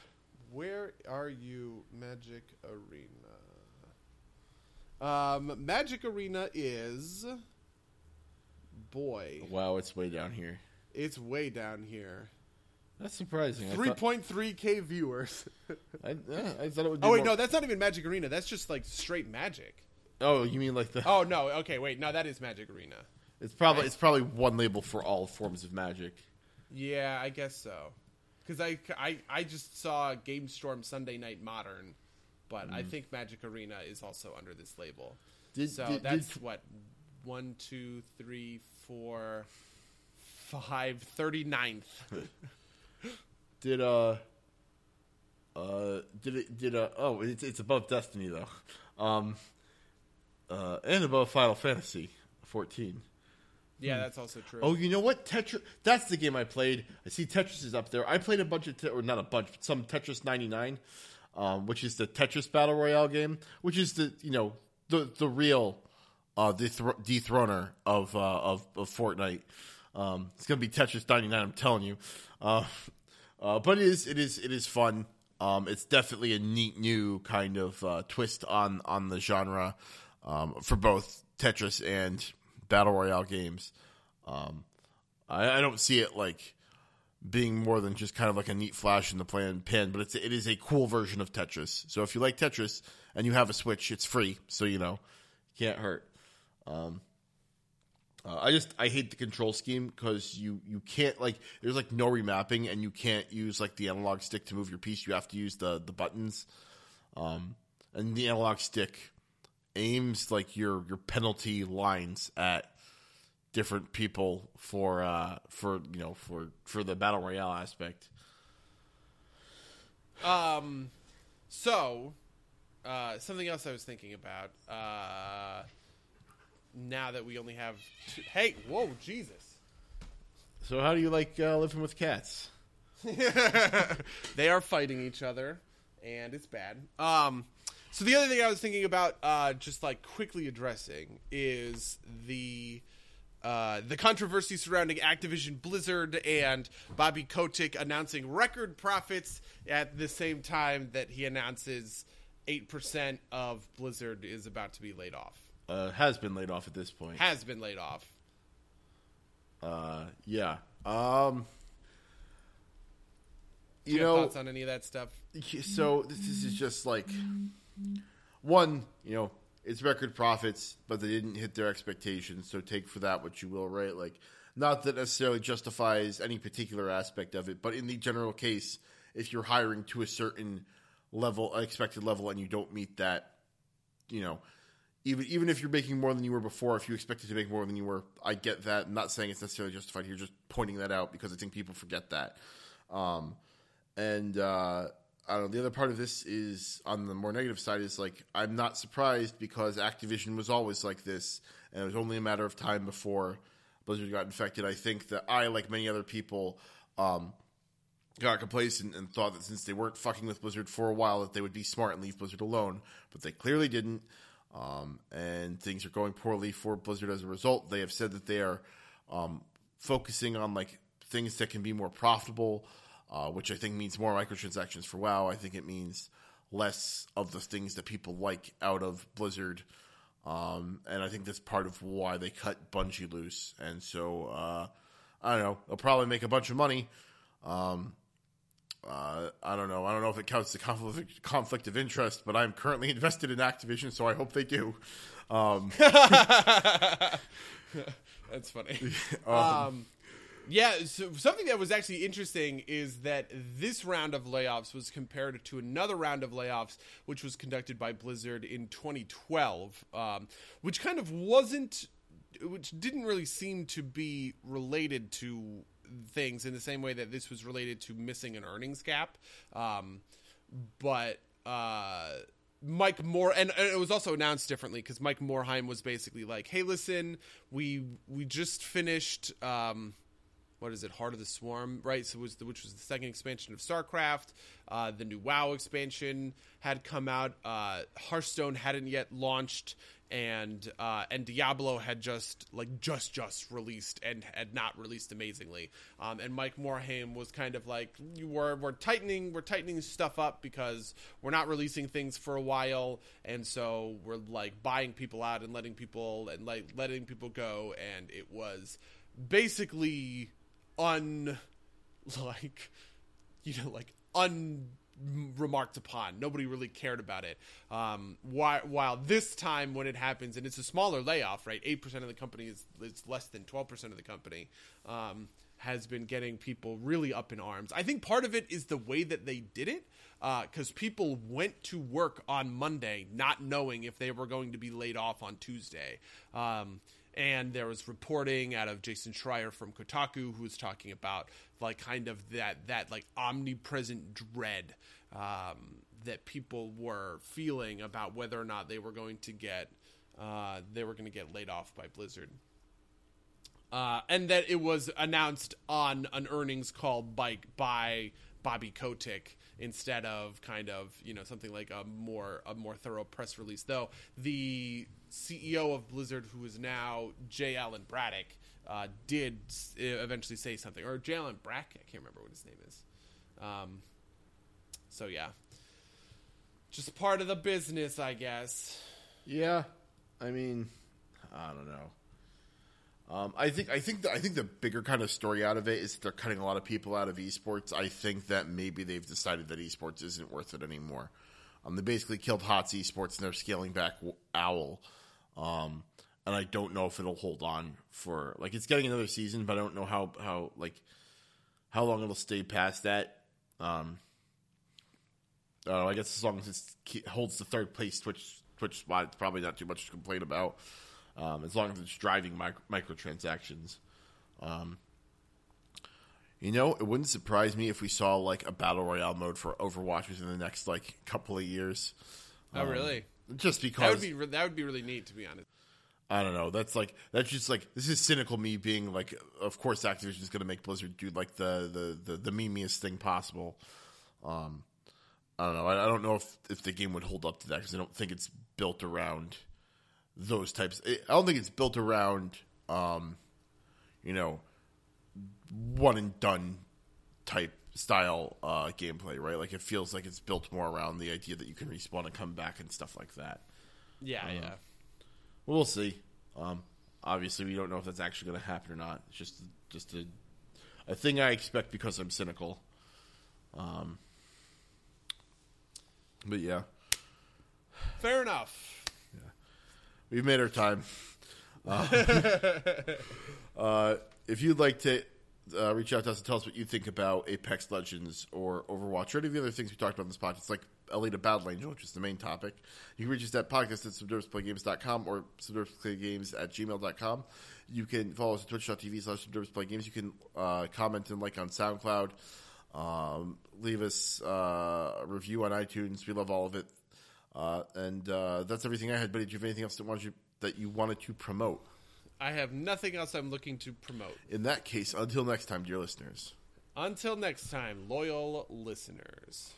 Where are you, Magic Arena? Um, Magic Arena is. Boy, Wow, it's way down here. it's way down here. That's surprising. Three point three k viewers. I, yeah, I thought it would. Be oh wait, more- no, that's not even Magic Arena. That's just like straight Magic. Oh, you mean like the? Oh no, okay, wait, no, that is Magic Arena. It's probably it's probably one label for all forms of magic. Yeah, I guess so. Because I, I, I just saw Game Storm Sunday Night Modern, but I think Magic Arena is also under this label. Did- so did- that's did- what one, two, three, four, five, 39th. Did uh, uh, did it did uh? Oh, it's it's above Destiny though, um, uh, and above Final Fantasy fourteen. Yeah, that's also true. Oh, you know what? Tetris. That's the game I played. I see Tetris is up there. I played a bunch of, te- or not a bunch, but some Tetris 99, um, which is the Tetris Battle Royale game, which is the, you know, the, the real, uh, dethro- dethroner of, uh, of, of Fortnite. Um, it's going to be Tetris 99, I'm telling you. Uh, uh, but it is, it is, it is fun. Um, it's definitely a neat new kind of, uh, twist on, on the genre, um, for both Tetris and battle royale games. Um, I, I don't see it like being more than just kind of like a neat flash in the plan pen, but it's it is a cool version of Tetris. So if you like Tetris and you have a Switch, it's free, so you know can't hurt. Um, uh, I just I hate the control scheme because you you can't like there's like no remapping and you can't use like the analog stick to move your piece. You have to use the the buttons, um, and the analog stick aims like your your penalty lines at different people for uh for you know for for the battle royale aspect. Um, so, uh, something else I was thinking about. Uh, now that we only have, two, hey, whoa, Jesus! So how do you like uh, living with cats? they are fighting each other, and it's bad. Um, so the other thing I was thinking about, uh, just like quickly addressing, is the uh, the controversy surrounding Activision Blizzard and Bobby Kotick announcing record profits at the same time that he announces eight percent of Blizzard is about to be laid off. Uh, has been laid off at this point. Has been laid off. Uh, yeah. Um, you you know, thoughts on any of that stuff? so this is just like one. You know, it's record profits, but they didn't hit their expectations. So take for that what you will, right? Like, not that necessarily justifies any particular aspect of it, but in the general case, if you're hiring to a certain level, expected level, and you don't meet that, you know, even even if you're making more than you were before, if you expected to make more than you were, I get that. I'm not saying it's necessarily justified here, just pointing that out because I think people forget that. Um, and uh, I don't know. The other part of this is on the more negative side is like I'm not surprised because Activision was always like this, and it was only a matter of time before Blizzard got infected. I think that I, like many other people, um, got complacent and thought that since they weren't fucking with Blizzard for a while, that they would be smart and leave Blizzard alone. But they clearly didn't, um, and things are going poorly for Blizzard as a result. They have said that they are um, focusing on like things that can be more profitable, uh, which I think means more microtransactions for WoW. I think it means less of the things that people like out of Blizzard. Um, and I think that's part of why they cut Bungie loose. And so, uh, I don't know. They'll probably make a bunch of money. Um, uh, I don't know. I don't know if it counts the conflict, conflict of interest, but I'm currently invested in Activision, so I hope they do. Um, That's funny. um, yeah, so something that was actually interesting is that this round of layoffs was compared to another round of layoffs, which was conducted by Blizzard in 2012, um, which kind of wasn't, which didn't really seem to be related to things in the same way that this was related to missing an earnings gap. Um, but uh, Mike Moore, and, it was also announced differently because Mike Morhaime was basically like, "Hey, listen, we we just finished." Um, what is it, Heart of the Swarm, right? So was the, which was the second expansion of StarCraft. Uh, the new WoW expansion had come out. Uh, Hearthstone hadn't yet launched, and uh, and Diablo had just like just just released and had not released amazingly. Um, and Mike Morhaime was kind of like, we're we're tightening we're tightening stuff up because we're not releasing things for a while, and so we're like buying people out and letting people and like letting people go, and it was basically un like you know like unremarked upon. Nobody really cared about it. Um while, while this time when it happens and it's a smaller layoff right 8% of the company is, is less than 12% of the company um has been getting people really up in arms. I think part of it is the way that they did it uh, because people went to work on monday not knowing if they were going to be laid off on tuesday. Um and there was reporting out of Jason Schreier from Kotaku who was talking about like kind of that that like omnipresent dread um, that people were feeling about whether or not they were going to get uh, they were going to get laid off by Blizzard. Uh, and that it was announced on an earnings call by by Bobby Kotick instead of kind of you know something like a more a more thorough press release. Though the CEO of Blizzard, who is now J. Allen Braddock, uh, did eventually say something, or J. Allen Brack, I can't remember what his name is. Um, so yeah, just part of the business, I guess. Yeah, I mean, I don't know. Um, I think I think the, I think the bigger kind of story out of it is they're cutting a lot of people out of esports. I think that maybe they've decided that esports isn't worth it anymore. Um, they basically killed HOTS esports and they're scaling back Owl. Um, and I don't know if it'll hold on for like it's getting another season, but I don't know how how like how long it'll stay past that. Um, uh, I guess as long as it holds the third place Twitch Twitch spot, it's probably not too much to complain about. Um, as long as it's driving micro- microtransactions. Um, you know, it wouldn't surprise me if we saw like a battle royale mode for Overwatch within the next like couple of years. Oh, um, really? Just because that would be re- that would be really neat to be honest. I don't know. That's like that's just like this is cynical me being like, of course Activision is going to make Blizzard do like the the the, the memeiest thing possible. Um, I don't know. I, I, don't know if if the game would hold up to that because I don't think it's built around those types. I don't think it's built around, um, you know, one and done type style uh, gameplay, right? Like it feels like it's built more around the idea that you can respawn and come back and stuff like that. Yeah, uh, yeah. We'll see. Um, obviously, we don't know if that's actually going to happen or not. It's just just a a thing I expect because I'm cynical. Um, but yeah, fair enough we've made our time. Uh, uh, if you'd like to uh, reach out to us and tell us what you think about Apex Legends or Overwatch or any of the other things we talked about in this podcast, like Alita Battle Angel, which is the main topic, you can reach us at podcast at subderbisplaygames.com or subderbisplaygames at gmail.com. You can follow us at twitch.tv slash subderbisplaygames. You can uh, comment and like on SoundCloud. Um, leave us uh, a review on iTunes. We love all of it. Uh, and uh, that's everything I had. But did you have anything else that, wanted you, that you wanted to promote? I have nothing else I'm looking to promote. In that case, until next time, dear listeners. Until next time, loyal listeners.